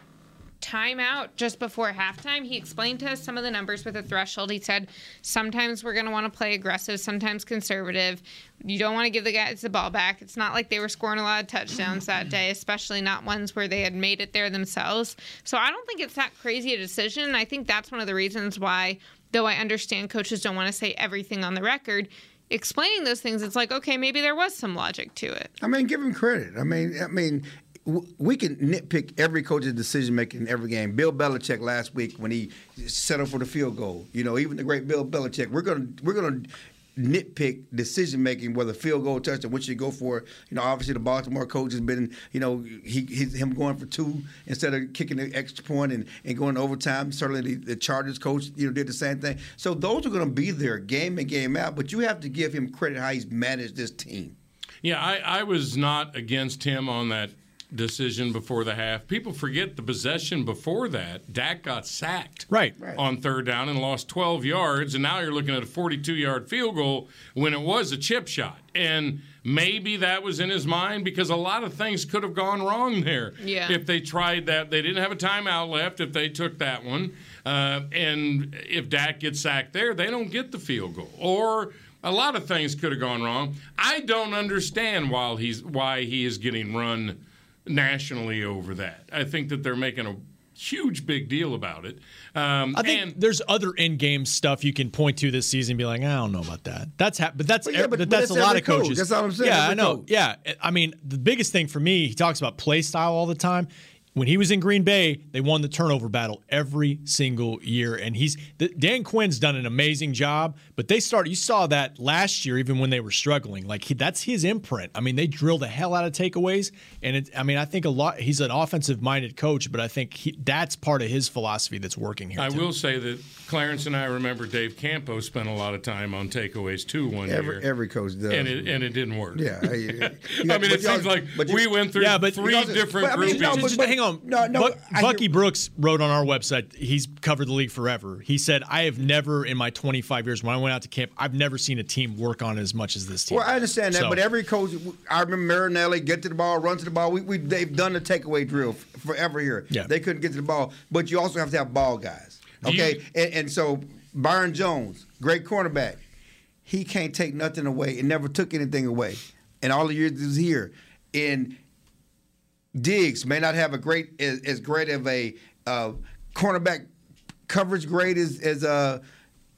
E: timeout just before halftime, he explained to us some of the numbers with the threshold. He said sometimes we're going to want to play aggressive, sometimes conservative. You don't want to give the guys the ball back. It's not like they were scoring a lot of touchdowns that day, especially not ones where they had made it there themselves. So I don't think it's that crazy a decision. I think that's one of the reasons why, though I understand coaches don't want to say everything on the record, explaining those things, it's like, okay, maybe there was some logic to it.
F: I mean, give him credit. I mean, I mean, we can nitpick every coach's decision making in every game. Bill Belichick last week when he settled for the field goal. You know, even the great Bill Belichick. We're gonna we're gonna nitpick decision making whether field goal touchdown which you go for you know obviously the baltimore coach has been you know he he's, him going for two instead of kicking the extra point and, and going to overtime certainly the, the chargers coach you know did the same thing so those are going to be there game in game out but you have to give him credit how he's managed this team
C: Yeah, I, I was not against him on that decision before the half. People forget the possession before that. Dak got sacked
D: Right.
C: on third down and lost 12 yards, and now you're looking at a 42 yard field goal when it was a chip shot. And maybe that was in his mind because a lot of things could have gone wrong there
E: Yeah.
C: if they tried that. They didn't have a timeout left if they took that one. Uh, and if Dak gets sacked there, they don't get the field goal. Or a lot of things could have gone wrong. I don't understand why he's why he is getting run nationally over that. I think that they're making a huge big deal about it. Um,
D: I think
C: and
D: there's other in-game stuff you can point to this season and be like, I don't know about that. That's hap- but that's
F: Well, yeah, but-
D: but
F: but
D: that's a lot
F: every
D: of
F: coach.
D: coaches.
F: That's all I'm saying,
D: Yeah,
F: every
D: I know.
F: coach.
D: Yeah, I mean, the biggest thing for me, he talks about play style all the time. When he was in Green Bay, they won the turnover battle every single year, and he's the, Dan Quinn's done an amazing job. But they started. You saw that last year, even when they were struggling. Like he, that's his imprint. I mean, they drill the hell out of takeaways, and it, I mean, I think a lot. He's an offensive-minded coach, but I think he, that's part of his philosophy that's working here.
C: I
D: too.
C: will say that Clarence and I remember Dave Campo spent a lot of time on takeaways too one
F: every
C: year.
F: every coach does
C: and it, and it didn't work.
F: yeah I, (laughs)
C: I mean, it seems like
F: but
C: we went through
D: Yeah, but-
C: three different
F: but I mean,
C: groupings.
F: no, but- but-
D: hang on.
F: no, no,
D: Buck-
F: I hear-
D: Bucky Brooks wrote on our website. He's covered the league forever. He said, "I have never, in my 25 years, when I went out to camp, I've never seen a team work on it as much as this team."
F: Well, I understand that,
D: So-
F: but every coach, I remember Marinelli get to the ball, run to the ball. We, we they've done the takeaway drill forever here.
D: Yeah.
F: they couldn't get to the ball, but you also have to have ball guys.
C: Do you-
F: Okay, and, and so Byron Jones, great cornerback, he can't take nothing away and never took anything away, and all the years he was here. And Diggs may not have a great as, as great of a uh, cornerback coverage grade as as uh,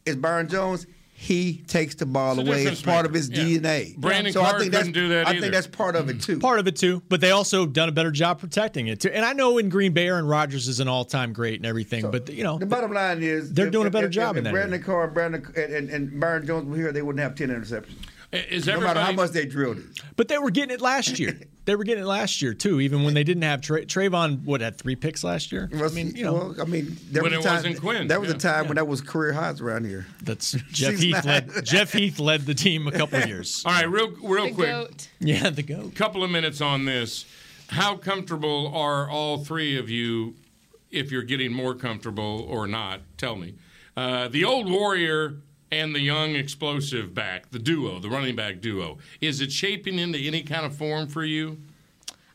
F: as Byron Jones. He takes the ball
C: It's
F: away.
C: difference
F: It's part of his
C: Yeah.
F: DNA.
C: Brandon
F: so I
C: Carr
F: think that's,
C: couldn't do that
F: I
C: either.
F: think that's part of it too.
D: part of it too. But they also done a better job protecting it too. And I know in Green Bay, Aaron Rodgers is an all-time great and everything. but you know,
F: The bottom line is
D: They're
F: if-
D: doing a better
F: if-
D: job
F: If,
D: in that
F: Brandon Carr, and Brandon and, and, and Byron Jones were here, they wouldn't have ten interceptions.
C: Is
F: No matter how much they drilled it.
D: but they were getting it last year. (laughs) they were getting it last year too. Even when they didn't have Tra- Trevon, what had three picks last year. I mean, you know,
F: well, I mean, there
C: When
F: was
C: it
F: time,
C: wasn't Quinn,
F: There was
C: yeah.
F: a time when that was career highs around here.
D: that's (laughs) Jeff Heath
F: not-
D: led. (laughs) Jeff Heath led the team a (laughs) couple of years.
C: All right, real real
E: The
C: quick.
E: goat.
D: Yeah, the goat.
C: couple of minutes on this. How comfortable are all three of you, if you're getting more comfortable or not? Tell me. Uh, the old warrior and the young explosive back, the duo, the running back duo, is it shaping into any kind of form for you?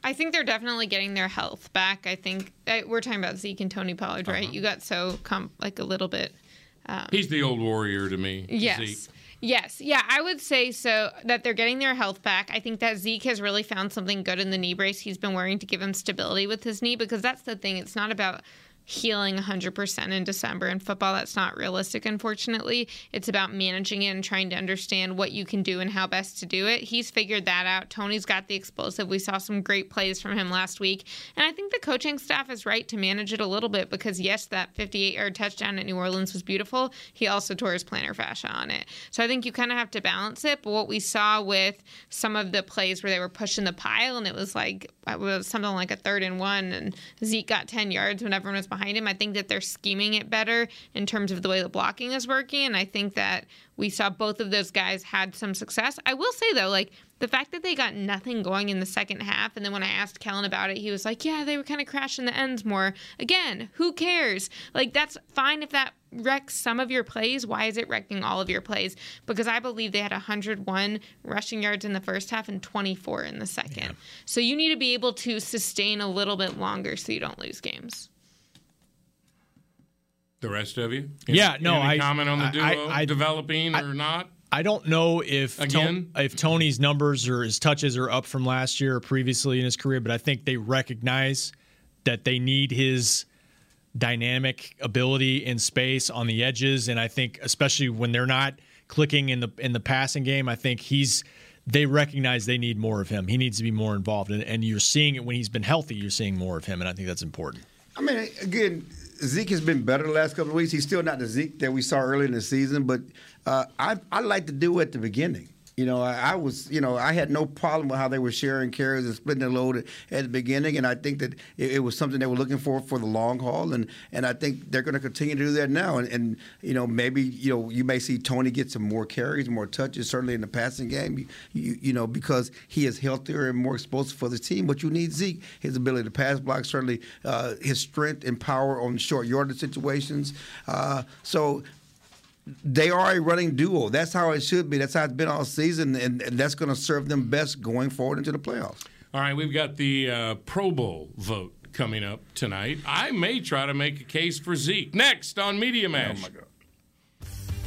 E: I think they're definitely getting their health back. I think I, we're talking about Zeke and Tony Pollard, right?
C: Uh-huh.
E: You got so com- like a little bit.
C: He's the old warrior to me.
E: Yes.
C: Zeke.
E: Yes. Yeah, I would say so that they're getting their health back. I think that Zeke has really found something good in the knee brace he's been wearing to give him stability with his knee because that's the thing. It's not about healing 100% in December in football. That's not realistic, unfortunately. It's about managing it and trying to understand what you can do and how best to do it. He's figured that out. Tony's got the explosive. We saw some great plays from him last week. And I think the coaching staff is right to manage it a little bit because, yes, that 58 yard touchdown at New Orleans was beautiful. He also tore his plantar fascia on it. So I think you kind of have to balance it. But what we saw with some of the plays where they were pushing the pile and it was like, uh, it was something like a third and one, and Zeke got 10 yards when everyone was behind him. I think that they're scheming it better in terms of the way the blocking is working. And I think that we saw both of those guys had some success. I will say, though, like, the fact that they got nothing going in the second half, and then when I asked Kellen about it, he was like, "Yeah, they were kind of crashing the ends more." Again, who cares? Like that's fine if that wrecks some of your plays. Why is it wrecking all of your plays? Because I believe they had 101 rushing yards in the first half and 24 in the second. So you need to be able to sustain a little bit longer so you don't lose games.
C: The rest of you?
D: Yeah, no,
C: any
D: I-
C: comment on the duo
D: I- I-
C: developing or not?
D: I don't know if
C: Again?
D: if Tony's numbers or his touches are up from last year or previously in his career, but I think they recognize that they need his dynamic ability in space on the edges, and I think especially when they're not clicking in the in the passing game, I think he's they recognize they need more of him. He needs to be more involved, and, and you're seeing it when he's been healthy. You're seeing more of him, and I think that's important.
F: I mean, again, Zeke has been better the last couple of weeks. He's still not the Zeke that we saw early in the season, but uh, I I like to do at the beginning. You know, I, I was, you know, I had no problem with how they were sharing carries and splitting the load at, at the beginning, and I think that it, it was something they were looking for for the long haul, and and I think they're going to continue to do that now, and, and you know maybe you know you may see Tony get some more carries, more touches, certainly in the passing game, you, you, you know because he is healthier and more explosive for the team. But you need Zeke, his ability to pass block, certainly uh, his strength and power on short yardage situations. Uh, so they are a running duo. That's how it should be. That's how it's been all season, and, and that's going to serve them best going forward into the playoffs.
C: All right, we've got the uh, Pro Bowl vote coming up tonight. I may try to make a case for Zeke. Next on Media Mash.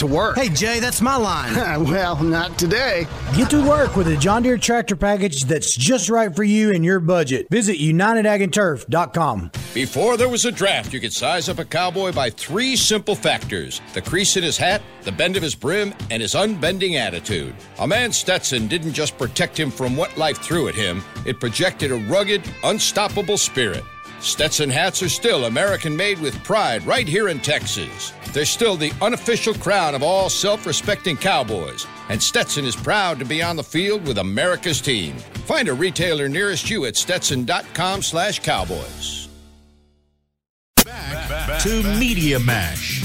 J: to work.
K: Hey, Jay, that's my line. (laughs)
J: well, not today.
L: Get to work with a John Deere tractor package that's just right for you and your budget. Visit UnitedAgAndTurf.com.
M: Before there was a draft, you could size up a cowboy by three simple factors the crease in his hat, the bend of his brim, and his unbending attitude. A man Stetson didn't just protect him from what life threw at him, it projected a rugged, unstoppable spirit. Stetson hats are still American made with pride right here in Texas. They're still the unofficial crown of all self respecting cowboys, and Stetson is proud to be on the field with America's team. Find a retailer nearest you at stetson.com slash cowboys.
A: Back to Media Mash.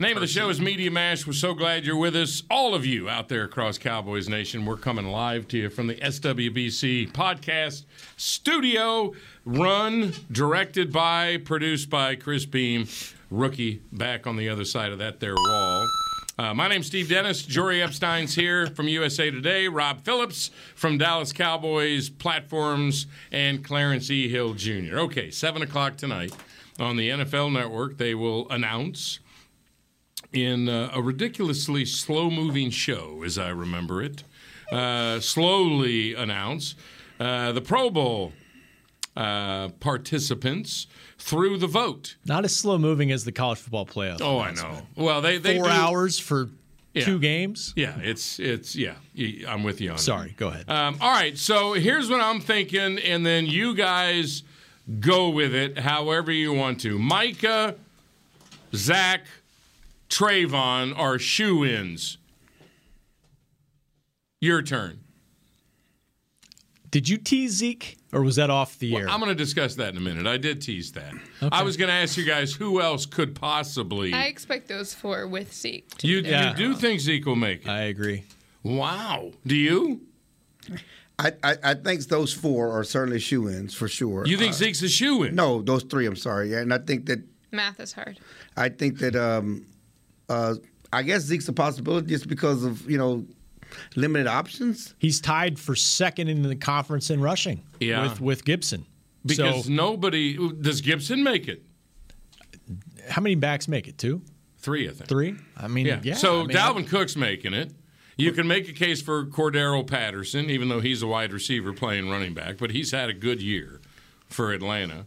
C: Name of the show is Media Mash. We're so glad you're with us. All of you out there across Cowboys Nation, we're coming live to you from the SWBC podcast studio, run, directed by, produced by Chris Beam, rookie back on the other side of that there wall. Uh, my name's Steve Dennis. Jori Epstein's here from USA Today. Rob Phillips from Dallas Cowboys platforms, and Clarence E. Hill Jr. Okay, 7 o'clock tonight on the NFL Network, they will announce in uh, a ridiculously slow moving show, as I remember it, uh, slowly announce uh, the Pro Bowl uh, participants through the vote.
D: Not as slow moving as the college football playoffs.
C: Oh, I know. Well, they, they
D: four
C: do-
D: hours for
C: Yeah.
D: two games.
C: Yeah, it's it's yeah. I'm with you on. that.
D: Sorry, go ahead.
C: Um, all right, so here's what I'm thinking, and then you guys go with it however you want to. Micah, Zach, Trevon are shoe ins. Your turn.
D: Did you tease Zeke, or was that off the air?
C: I'm going to discuss that in a minute. I did tease that.
D: Okay.
C: I was going to ask you guys who else could possibly.
E: I expect those four with Zeke. to
C: you,
E: be there.
C: you do think Zeke will make it?
D: I agree.
C: Wow. Do you?
F: I, I, I think those four are certainly shoe ins for sure.
C: You think
F: Uh,
C: Zeke's a shoe in?
F: No, those three. I'm sorry, Yeah, and I think that
E: Math is hard.
F: I think that um, uh, I guess Zeke's a possibility just because of you know limited options.
D: He's tied for second in the conference in rushing.
C: Yeah.
D: with with Gibson.
C: Because
D: so,
C: nobody does Gibson make it.
D: how many backs make it? Two,
C: Three, I think.
D: three. I mean, yeah.
C: Yeah. so
D: I mean,
C: Dalvin Cook's making it. You can make a case for Cordarrelle Patterson, even though he's a wide receiver playing running back, but he's had a good year for Atlanta.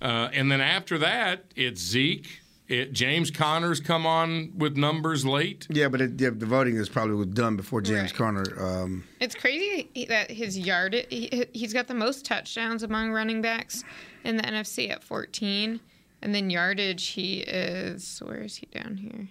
C: Uh, and then after that, it's Zeke. It, James Conner's come on with numbers late.
F: Yeah, but it, yeah, the voting is probably was done before James
E: Right.
F: Conner. Um,
E: It's crazy that his yard he, he's got the most touchdowns among running backs in the NFC at 14, and then yardage he is where is he down here?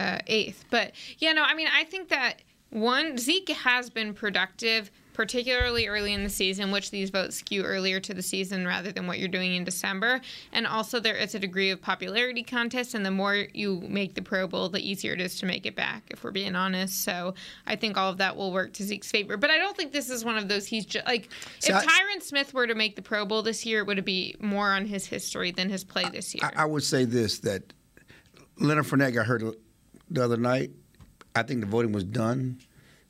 E: Uh, eighth. But yeah, no, I mean I think that one Zeke has been productive, particularly early in the season, which these votes skew earlier to the season rather than what you're doing in December. And also there is a degree of popularity contest, and the more you make the Pro Bowl, the easier it is to make it back. If we're being honest, so I think all of that will work to Zeke's favor. But I don't think this is one of those he's just like
F: See,
E: if
F: I-
E: Tyron Smith were to make the Pro Bowl this year, it would be more on his history than his play this year.
F: I, I would say this that Leonard Fournette got hurt the other night. I think the voting was done.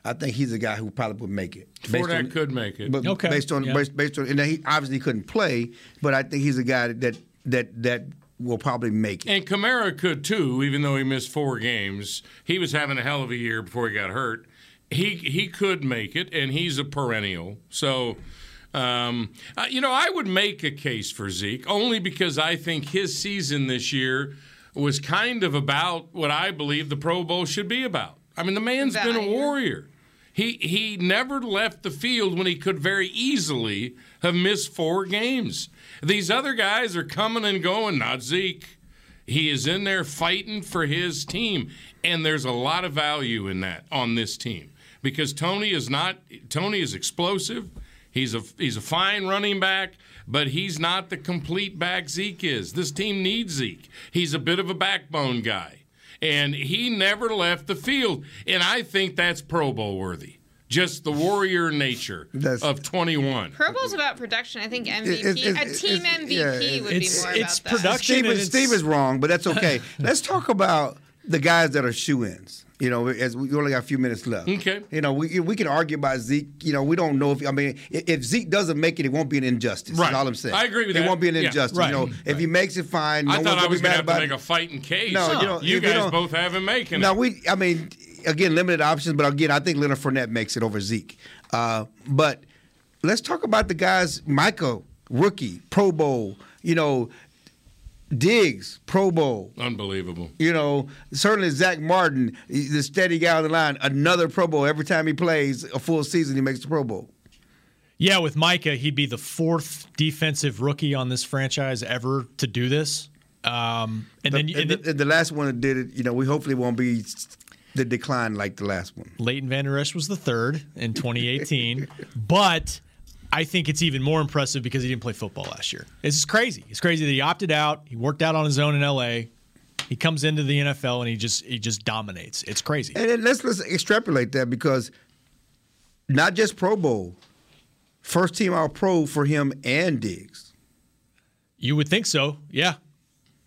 F: I think he's a guy who probably would make it. Based
C: Fournette
F: on-
C: could make it.
F: But
C: Okay,
F: based on
C: yeah.
F: based, based on and he obviously couldn't play, but I think he's a guy that that that will probably make it.
C: And Kamara could too, even though he missed four games. He was having a hell of a year before he got hurt. He he could make it, and he's a perennial. So, um, uh, you know, I would make a case for Zeke only because I think his season this year was kind of about what I believe the Pro Bowl should be about. I mean, the man's been a warrior. He he never left the field when he could very easily have missed four games. These other guys are coming and going, not Zeke. He is in there fighting for his team, and there's a lot of value in that on this team because Tony is not Tony is explosive. He's a he's a fine running back, but he's not the complete back Zeke is. This team needs Zeke. He's a bit of a backbone guy and he never left the field. And I think that's Pro Bowl worthy. Just the warrior nature of 21.
E: Pro Bowl's about production. I think MVP,
F: It's- it's-
E: a team MVP
F: yeah,
E: would
F: it's-
E: be more
F: it's
E: about that.
F: Steve, is, Steve is wrong, but that's okay. (laughs) Let's talk about the guys that are shoe-ins. You know, as we only got a few minutes left.
C: Okay.
F: You know, we we can argue about Zeke. You know, we don't know if I mean if, if Zeke doesn't make it, it won't be an injustice.
C: Right.
F: That's all I'm saying.
C: I agree with you.
F: it
C: that.
F: won't be an
C: Yeah.
F: injustice.
C: Right.
F: You know, if he makes it, fine.
C: I
F: no
C: thought I was
F: going to
C: have to
F: it.
C: make a fighting case.
F: No, you know,
C: you guys both have him making
F: Now
C: it.
F: we, I mean, again, limited options, but again, I think Leonard Fournette makes it over Zeke. Uh, but let's talk about the guys: Michael, rookie, Pro Bowl. You know, Diggs, Pro Bowl.
C: Unbelievable.
F: You know, certainly Zach Martin, the steady guy on the line, another Pro Bowl. Every time he plays a full season, he makes the Pro Bowl.
D: Yeah, with Micah, he'd be the fourth defensive rookie on this franchise ever to do this. Um, and then,
F: the,
D: and
F: the, the last one that did it, you know, we hopefully won't be the decline like the last one.
D: Leighton Vander Esch was the third in 2018, (laughs) but I think it's even more impressive because he didn't play football last year. This is crazy. It's crazy that he opted out. He worked out on his own in LA. He comes into the NFL and he just he just dominates. It's crazy.
F: And let's let's extrapolate that because not just Pro Bowl, first team All Pro for him and Diggs.
D: You would think so, yeah.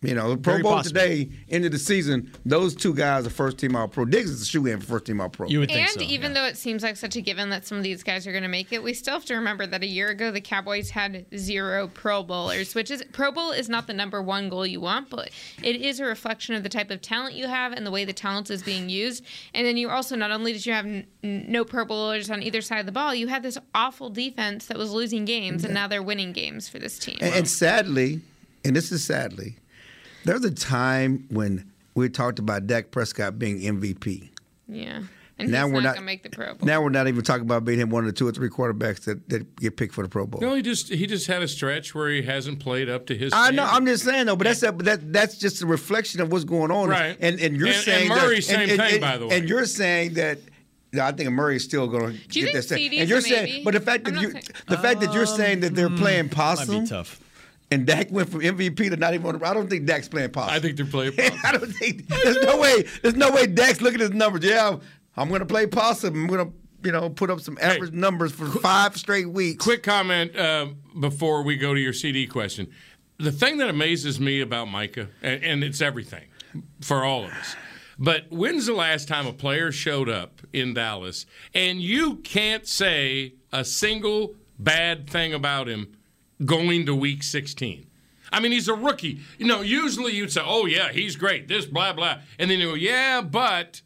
F: You know, the Pro
D: Very
F: Bowl
D: possible.
F: today, end of the season, those two guys are first team All Pro. Diggs is a shoe in for first team All Pro.
E: You would and even though it seems like such a given that some of these guys are going to make it, we still have to remember that a year ago the Cowboys had zero Pro Bowlers, which is Pro Bowl is not the number one goal you want, but it is a reflection of the type of talent you have and the way the talent is being used. And then you also not only did you have n- no Pro Bowlers on either side of the ball, you had this awful defense that was losing games, and now they're winning games for this team.
F: And, and sadly, and this is sadly, there was a time when we talked about Dak Prescott being MVP.
E: yeah, and
F: now
E: he's
F: we're
E: not,
F: not
E: going to make the Pro Bowl.
F: Now we're not even talking about being him one of the two or three quarterbacks that, that get picked for the Pro Bowl.
C: No, he just he just had a stretch where he hasn't played up to his.
F: I know. I'm just saying though, but that's but that that's just a reflection of what's going on.
C: Right.
F: And and you're
C: And-
F: saying
C: and Murray,
F: that,
C: same
F: and,
C: thing,
F: and-
C: by the way.
F: And you're saying that. I think Murray is still going to
E: Do you
F: get
E: think
F: that.
E: CeeDee's
F: And you're saying, but the fact
E: I'm
F: that you,
E: saying-
F: the fact that you're saying that they're mm, playing possum,
D: Might be tough.
F: And Dak went from MVP to not even. on the- I don't think Dak's playing possum.
C: I think they're playing. (laughs)
F: I don't think there's no way. There's no way Dak's looking at his numbers. Yeah, I'm going to play possum. I'm going to you know put up some average numbers for five straight weeks.
C: Quick comment uh, before we go to your CD question. The thing that amazes me about Micah, and, and it's everything for all of us. But when's the last time a player showed up in Dallas and you can't say a single bad thing about him going to week 16? I mean, he's a rookie. You know, usually you'd say, oh, yeah, he's great, this, blah, blah. And then you go, yeah, but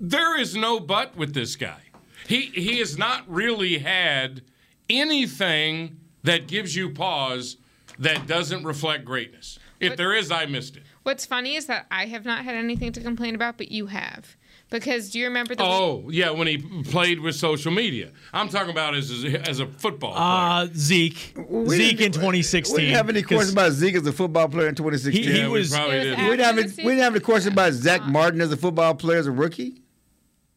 C: there is no but with this guy. He, he has not really had anything that gives you pause that doesn't reflect greatness. If there is, I missed it.
E: What's funny is that I have not had anything to complain about, but you have. Because do you remember the
C: Oh, yeah, when he played with social media. I'm talking about as, as a football player.
D: Uh, Zeke.
F: We
D: Zeke in 2016.
F: We didn't have any questions about Zeke as a football player in 2016.
D: He- he Yeah, we was- probably
F: we
D: didn't.
F: didn't have any, we didn't have any question about Zach Martin as a football player as a rookie.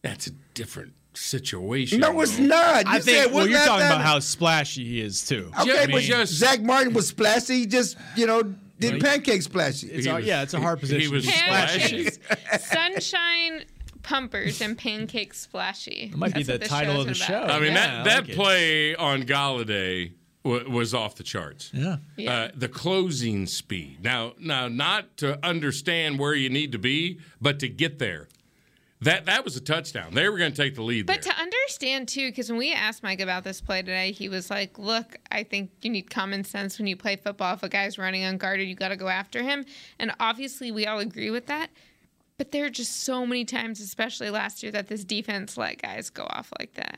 C: That's a different situation.
F: No, it's
C: though.
F: not. You
D: I
F: said,
D: think, well, you're talking
F: that-
D: about how splashy he is too.
F: Okay,
D: I
F: but
D: mean,
F: Zach Martin was splashy. He just you know did
D: Well,
F: pancake splashy.
D: It's a- yeah, it's a hard position.
C: He was
E: splashy. sunshine pumpers and pancakes splashy.
D: It might be
E: That's
D: the title of the
E: about.
D: show.
C: I mean,
D: Yeah, I
C: that, that
D: like it.
C: play on Golladay w- was off the charts.
D: Yeah.
C: Uh, the closing speed. Now, now, not to understand where you need to be, but to get there. That that was a touchdown. They were going to take the lead
E: But
C: there.
E: to understand too, because when we asked Mike about this play today, he was like, "Look, I think you need common sense when you play football. If a guy's running unguarded, you got to go after him." And obviously, we all agree with that. But there are just so many times, especially last year, that this defense let guys go off like that.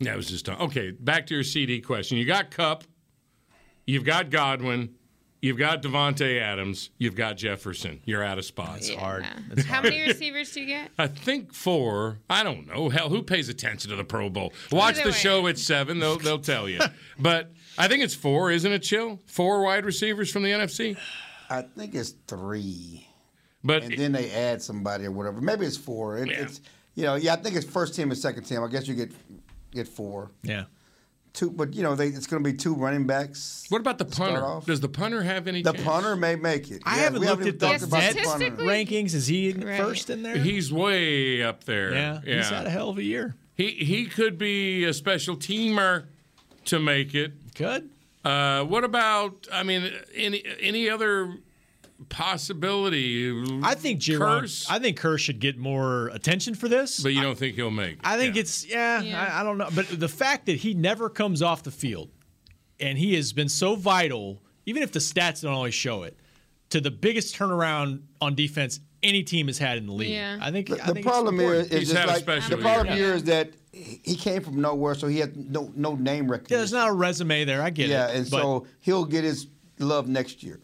C: That was just okay. Back to your CD question. You got Kupp, you've got Godwin, you've got Davante Adams, you've got Jefferson. You're out of spots.
E: hard. How many receivers do you get?
C: I think four. I don't know. Hell, who pays attention to the Pro Bowl? Watch
E: Either
C: the
E: way.
C: show at seven. They'll they'll tell you. (laughs) but I think it's four, isn't it? Chill. Four wide receivers from the NFC.
F: I think it's three.
C: But
F: and then they add somebody or whatever. Maybe it's four. It, It's you know yeah I think it's first team and second team. I guess you get get four.
D: Yeah.
F: Two, but you know they, it's going to be two running backs.
C: What about the punter?
F: off.
C: Does the punter have any?
F: The
C: chance?
F: punter may make it.
D: I
F: Yeah,
D: haven't
F: we
D: looked
F: even
D: at the
F: talked about the punter.
D: rankings. Is he
E: Right.
D: first in there?
C: He's way up there.
D: Yeah, he's had a hell of a year.
C: He he could be a special teamer to make it.
D: Could.
C: Uh, what about? I mean, any any other possibility?
D: I think Jayron,
C: Kearse?
D: I think Kearse should get more attention for this.
C: but you don't think he'll make? it.
D: I think it's yeah, I, I don't know, but the fact that he never comes off the field, and he has been so vital, even if the stats don't always show it, to the biggest turnaround on defense any team has had in the league.
E: Yeah.
D: I think
F: The,
D: I
F: the
D: think it's
F: problem
D: important.
F: is, is
C: He's
F: just
C: had a
F: like
C: special
F: the problem
C: year.
F: here is that he he came from nowhere, so he had no no name
D: yeah, there's not a resume there. I get
F: yeah,
D: it.
F: and
D: but
F: so he'll get his love next year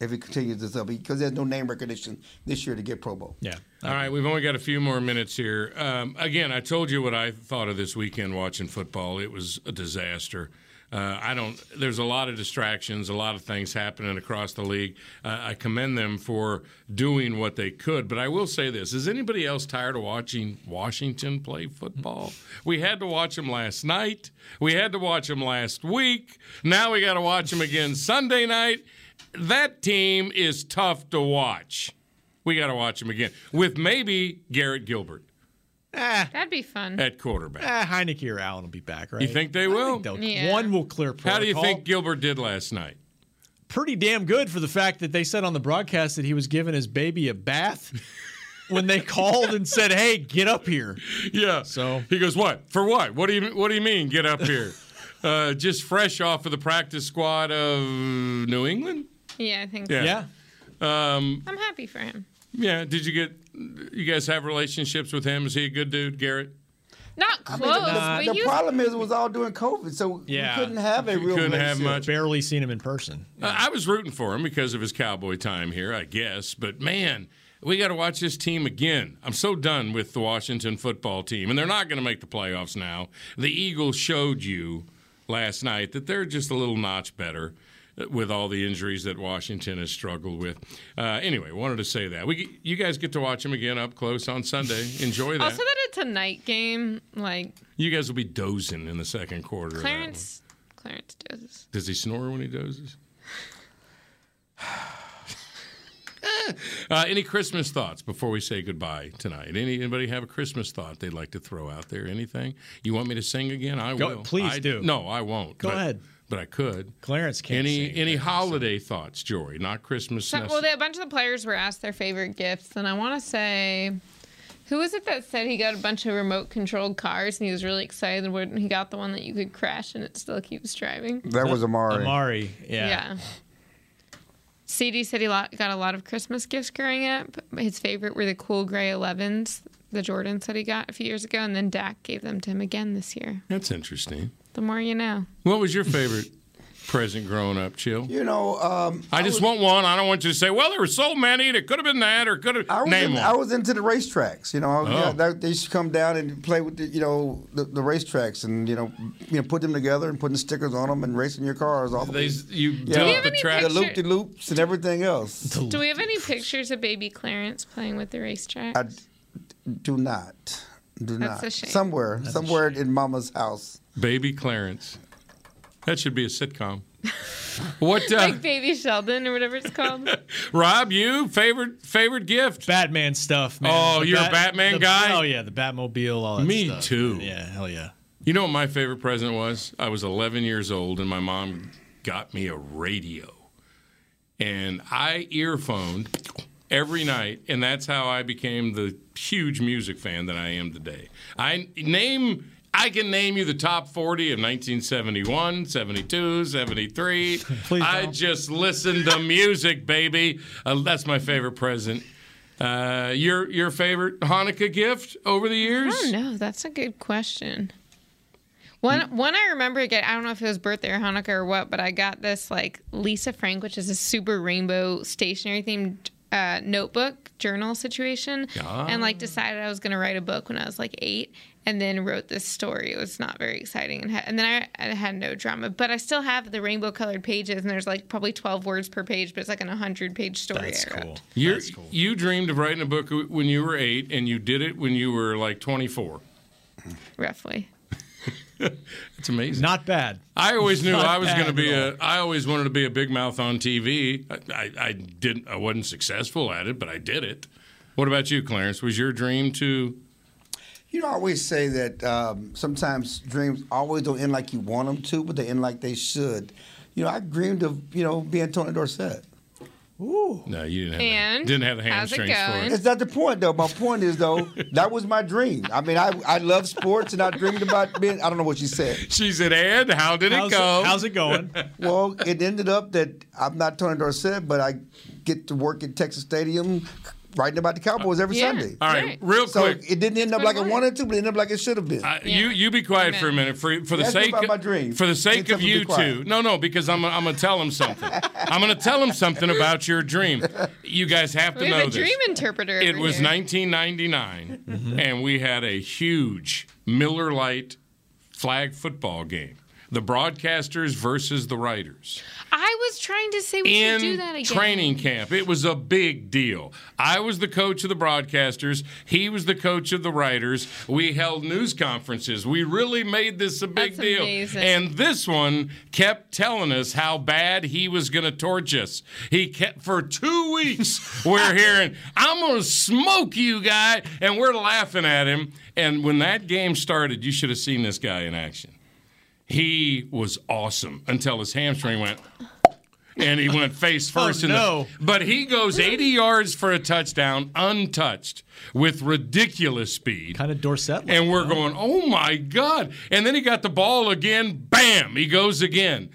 F: if he continues this up because there's no name recognition this year to get Pro Bowl.
D: yeah,
C: All right, we've only got a few more minutes here. Um, again, I told you what I thought of this weekend watching football. It was a disaster. Uh, I don't. There's a lot of distractions, a lot of things happening across the league. Uh, I commend them for doing what they could, but I will say this: Is anybody else tired of watching Washington play football? We had to watch them last night. We had to watch them last week. Now we got to watch them again Sunday night. That team is tough to watch. We got to watch them again with maybe Garrett Gilbert Ah,
E: That'd be fun.
C: at quarterback.
D: Ah, Heinicke or Allen will be back, right?
C: You think they
D: I
C: will?
D: think
E: Yeah.
D: One will clear protocol.
C: How do you think Gilbert did last night?
D: Pretty damn good for the fact that they said on the broadcast that he was giving his baby a bath (laughs) when they called and said, "Hey, get up here."
C: Yeah.
D: So
C: he goes, "What for? What? What do you What do you mean? Get up here? (laughs) uh, just fresh off of the practice squad of New England?
E: Yeah, I think so.
C: Yeah. Um,
E: I'm happy for him.
C: yeah. Did you get? You guys have relationships with him? Is he a good dude, Garrett?
E: Not
F: I
E: close,
F: mean, the, the problem is it was all during COVID, so
D: Yeah.
F: we couldn't have a real
C: Couldn't have much.
D: Barely seen him in person.
C: Uh, I was rooting for him because of his cowboy time here, I guess. But man, we got to watch this team again. I'm so done with the Washington football team, and they're not going to make the playoffs now. The Eagles showed you last night that they're just a little notch better with all the injuries that Washington has struggled with. Uh, anyway, wanted to say that we you guys get to watch them again up close on Sunday. (laughs) Enjoy that.
E: also that it's a night game. Like
C: you guys will be dozing in the second quarter. of that one.
E: Clarence, Clarence does.
C: Does he snore when he dozes? Uh, any Christmas thoughts before we say goodbye tonight? Any, anybody have a Christmas thought they'd like to throw out there? Anything you want me to sing again? I
D: Go-
C: will.
D: please
C: I-
D: do.
C: No, I won't.
D: Go
C: but-
D: ahead.
C: But I could.
D: Clarence can't
C: Any
D: sing.
C: any holiday thoughts, Jori? Not Christmas.
E: So, well, they, a bunch of the players were asked their favorite gifts, and I want to say Who was it that said he got a bunch of remote controlled cars and he was really excited when he got the one that you could crash and it still keeps driving?
F: That was Amari.
D: Amari, yeah.
E: Yeah. CD said he got a lot of Christmas gifts growing up. His favorite were the cool gray 11s, the Jordans that he got a few years ago, and then Dak gave them to him again this year.
C: That's interesting.
E: The more you know.
C: What was your favorite present growing up, Chill?
F: You know, um,
C: I just want one. I don't want you to say, "Well, there were so many. It could have been that, or could
F: I
C: have
F: was,
C: name
F: in,
C: one."
F: I was into the racetracks. You know, I was-
C: Oh.
F: yeah, that- they used to come down and play with the, you know, the, the racetracks and you know, you know, put them together and putting stickers on them and racing your cars off.
C: They- you
F: yeah.
C: Do we the track-
F: the loop de loops and everything else.
E: Do we have any pictures of baby Clarence playing with the racetrack?
F: I d- do not. Do
E: That's
F: not.
E: a shame.
F: Somewhere,
C: That's a
F: somewhere in Mama's house.
C: Baby Clarence. That should be a sitcom. (laughs) what, uh,
E: like Baby Sheldon or whatever it's called. (laughs)
C: Rob? You favorite favorite gift?
D: Batman stuff, man.
C: Oh,
D: The
C: you're a Batman
D: the-
C: guy.
D: Oh yeah, the Batmobile, all that
C: Me
D: stuff.
C: too.
D: Yeah, hell yeah.
C: You know what my favorite present was? I was 11 years old, and my mom got me a radio, and I earphoned every night, and that's how I became the huge music fan that I am today. I name. I can name you the top 40 of 1971, 72, 73. (laughs) I just listen to music, baby. Uh, that's my favorite present. Uh, your your favorite Hanukkah gift over the years?
E: I don't know. That's a good question. One one I remember again. I don't know if it was birthday or Hanukkah or what, but I got this like Lisa Frank, which is a super rainbow stationery themed uh, notebook journal situation,
C: Ah.
E: and like decided I was going to write a book when I was like eight, and then wrote this story. It was not very exciting, and, ha- and then I, I had no drama, but I still have the rainbow colored pages, and there's like probably twelve words per page, but it's like an hundred page story.
D: That's
E: I wrote.
D: cool.
C: You're, You dreamed of writing a book when you were eight, and you did it when you were like 24.
E: roughly. (laughs)
C: It's amazing.
D: Not bad.
C: I always knew
D: Not
C: I was going to be
D: at
C: a. I always wanted to be a big mouth on TV. I, I, I didn't. I wasn't successful at it, but I did it. What about you, Clarence? Was your dream to?
F: You know, I always say that um, sometimes dreams always don't end like you want them to, but they end like they should. You know, I dreamed of you know being Tony Dorsett. Ooh.
C: No, you didn't have.
E: And
C: the, didn't have the
E: how's it
C: hamstrings for it.
F: It's not the point, though. My point is, though, (laughs) that was my dream. I mean, I, I love sports, and I dreamed about being. I don't know what she said. (laughs)
C: She said, "And how did
D: How's
C: it go?
D: how's it going? (laughs)
F: Well, it ended up that I'm not Tony Dorsett, but I get to work at Texas Stadium writing about the Cowboys every
E: Yeah.
F: Sunday.
C: All right, real quick.
F: So
C: quick.
F: it didn't end up like I wanted to, but it ended up like it should have been.
C: Uh, You you be quiet for a minute for for the
F: Ask
C: sake
F: about my dream.
C: for the sake of you two. No, no, because I'm I'm gonna tell him something. (laughs) I'm gonna tell him something about your dream. You guys have to
E: We
C: know
E: have a
C: this.
E: dream interpreter.
C: It was
E: here.
C: 1999, and we had a huge Miller Lite flag football game. The broadcasters versus the writers
E: I was trying to say we should do that
C: in
E: again.
C: training camp. It was a big deal. I was the coach of the broadcasters. He was the coach of the writers. We held news conferences. We really made this a big
E: That's
C: deal.
E: amazing.
C: And this one kept telling us how bad he was going to torch us. He kept for two weeks. (laughs) we're hearing, "I'm going to smoke you, guy," and we're laughing at him. And when that game started, you should have seen this guy in action. He was awesome until his hamstring went and he went face (laughs) oh, first.
D: Oh,
C: in the-
D: no.
C: but he goes 80 yards for a touchdown, untouched, with ridiculous speed.
D: Kind of Dorsett.
C: And we're going, oh my God. And then he got the ball again. Bam! He goes again.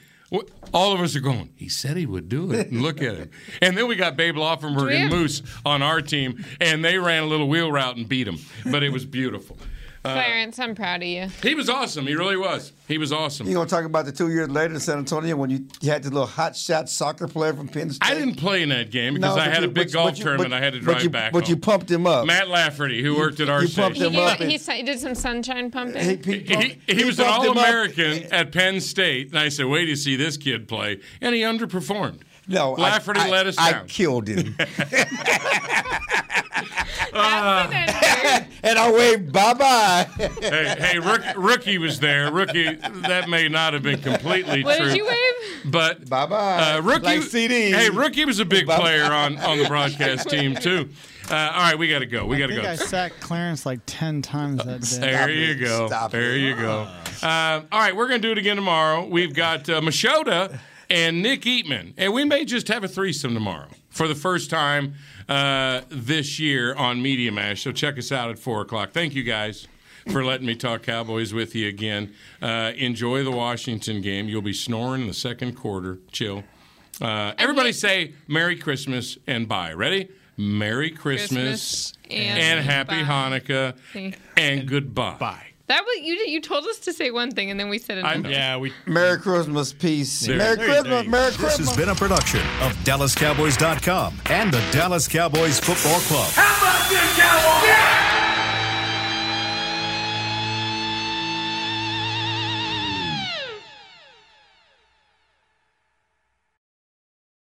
C: All of us are going, he said he would do it. And look at him. (laughs) And then we got Babe Laufenberg and Moose on our team, and they ran a little wheel route and beat him. But it was beautiful. Uh,
E: Clarence, I'm proud of you.
C: he was awesome. He really was. He was awesome.
F: You gonna talk about the two years later in San Antonio when you, you had this little hot shot soccer player from Penn State?
C: I didn't play in that game because
F: No,
C: I
F: but
C: had a big
F: but-
C: golf
F: but you-
C: tournament
F: but-
C: I had to
F: but
C: drive
F: you-
C: back
F: But you pumped him up.
C: Matt Lafferty, who worked at our
F: you pumped
C: station.
F: him up.
E: He, he, he did some sunshine pumping.
F: He, he,
C: He,
F: pumped-
C: he was an All American at Penn State, and I said, "Wait to see this kid play," and he underperformed.
F: No, I-
C: Lafferty
F: I,
C: let us
F: I
C: down.
F: killed him, (laughs)
C: Ah.
F: and I waved bye bye.
C: hey, hey rook, rookie was there. Rookie, that may not have been completely
E: what
C: true.
E: did you wave?
C: But
F: bye bye.
C: uh, rookie,
F: Like CD.
C: hey, rookie was a big
F: Bye-bye.
C: player on, on the broadcast (laughs) team too. Uh, all right, we got to go. We got to
N: think
C: go.
N: I sacked Clarence like 10 times that day.
C: There you go.
F: Stop
C: there
F: it.
C: you go. Uh, all right, we're going to do it again tomorrow. We've got uh, Machota and Nick Eatman, and we may just have a threesome tomorrow. for the first time uh, this year on Media Mash. So check us out at 4 o'clock. Thank you guys for letting me talk Cowboys with you again. Uh, enjoy the Washington game. You'll be snoring in the second quarter. Chill. Uh, everybody say Merry Christmas and bye. Ready? Merry Christmas,
E: Christmas and
C: Happy
E: bye.
C: Hanukkah
E: Okay.
C: and goodbye.
D: Bye.
E: That was you. You told us to say one thing, and then we said another.
D: Yeah, we.
F: Merry Christmas, peace.
A: There-
F: Merry
A: there
F: Christmas,
A: there
F: Merry. Christmas.
A: This has been a production of DallasCowboys.com and the Dallas Cowboys Football Club.
B: How about this, Cowboys?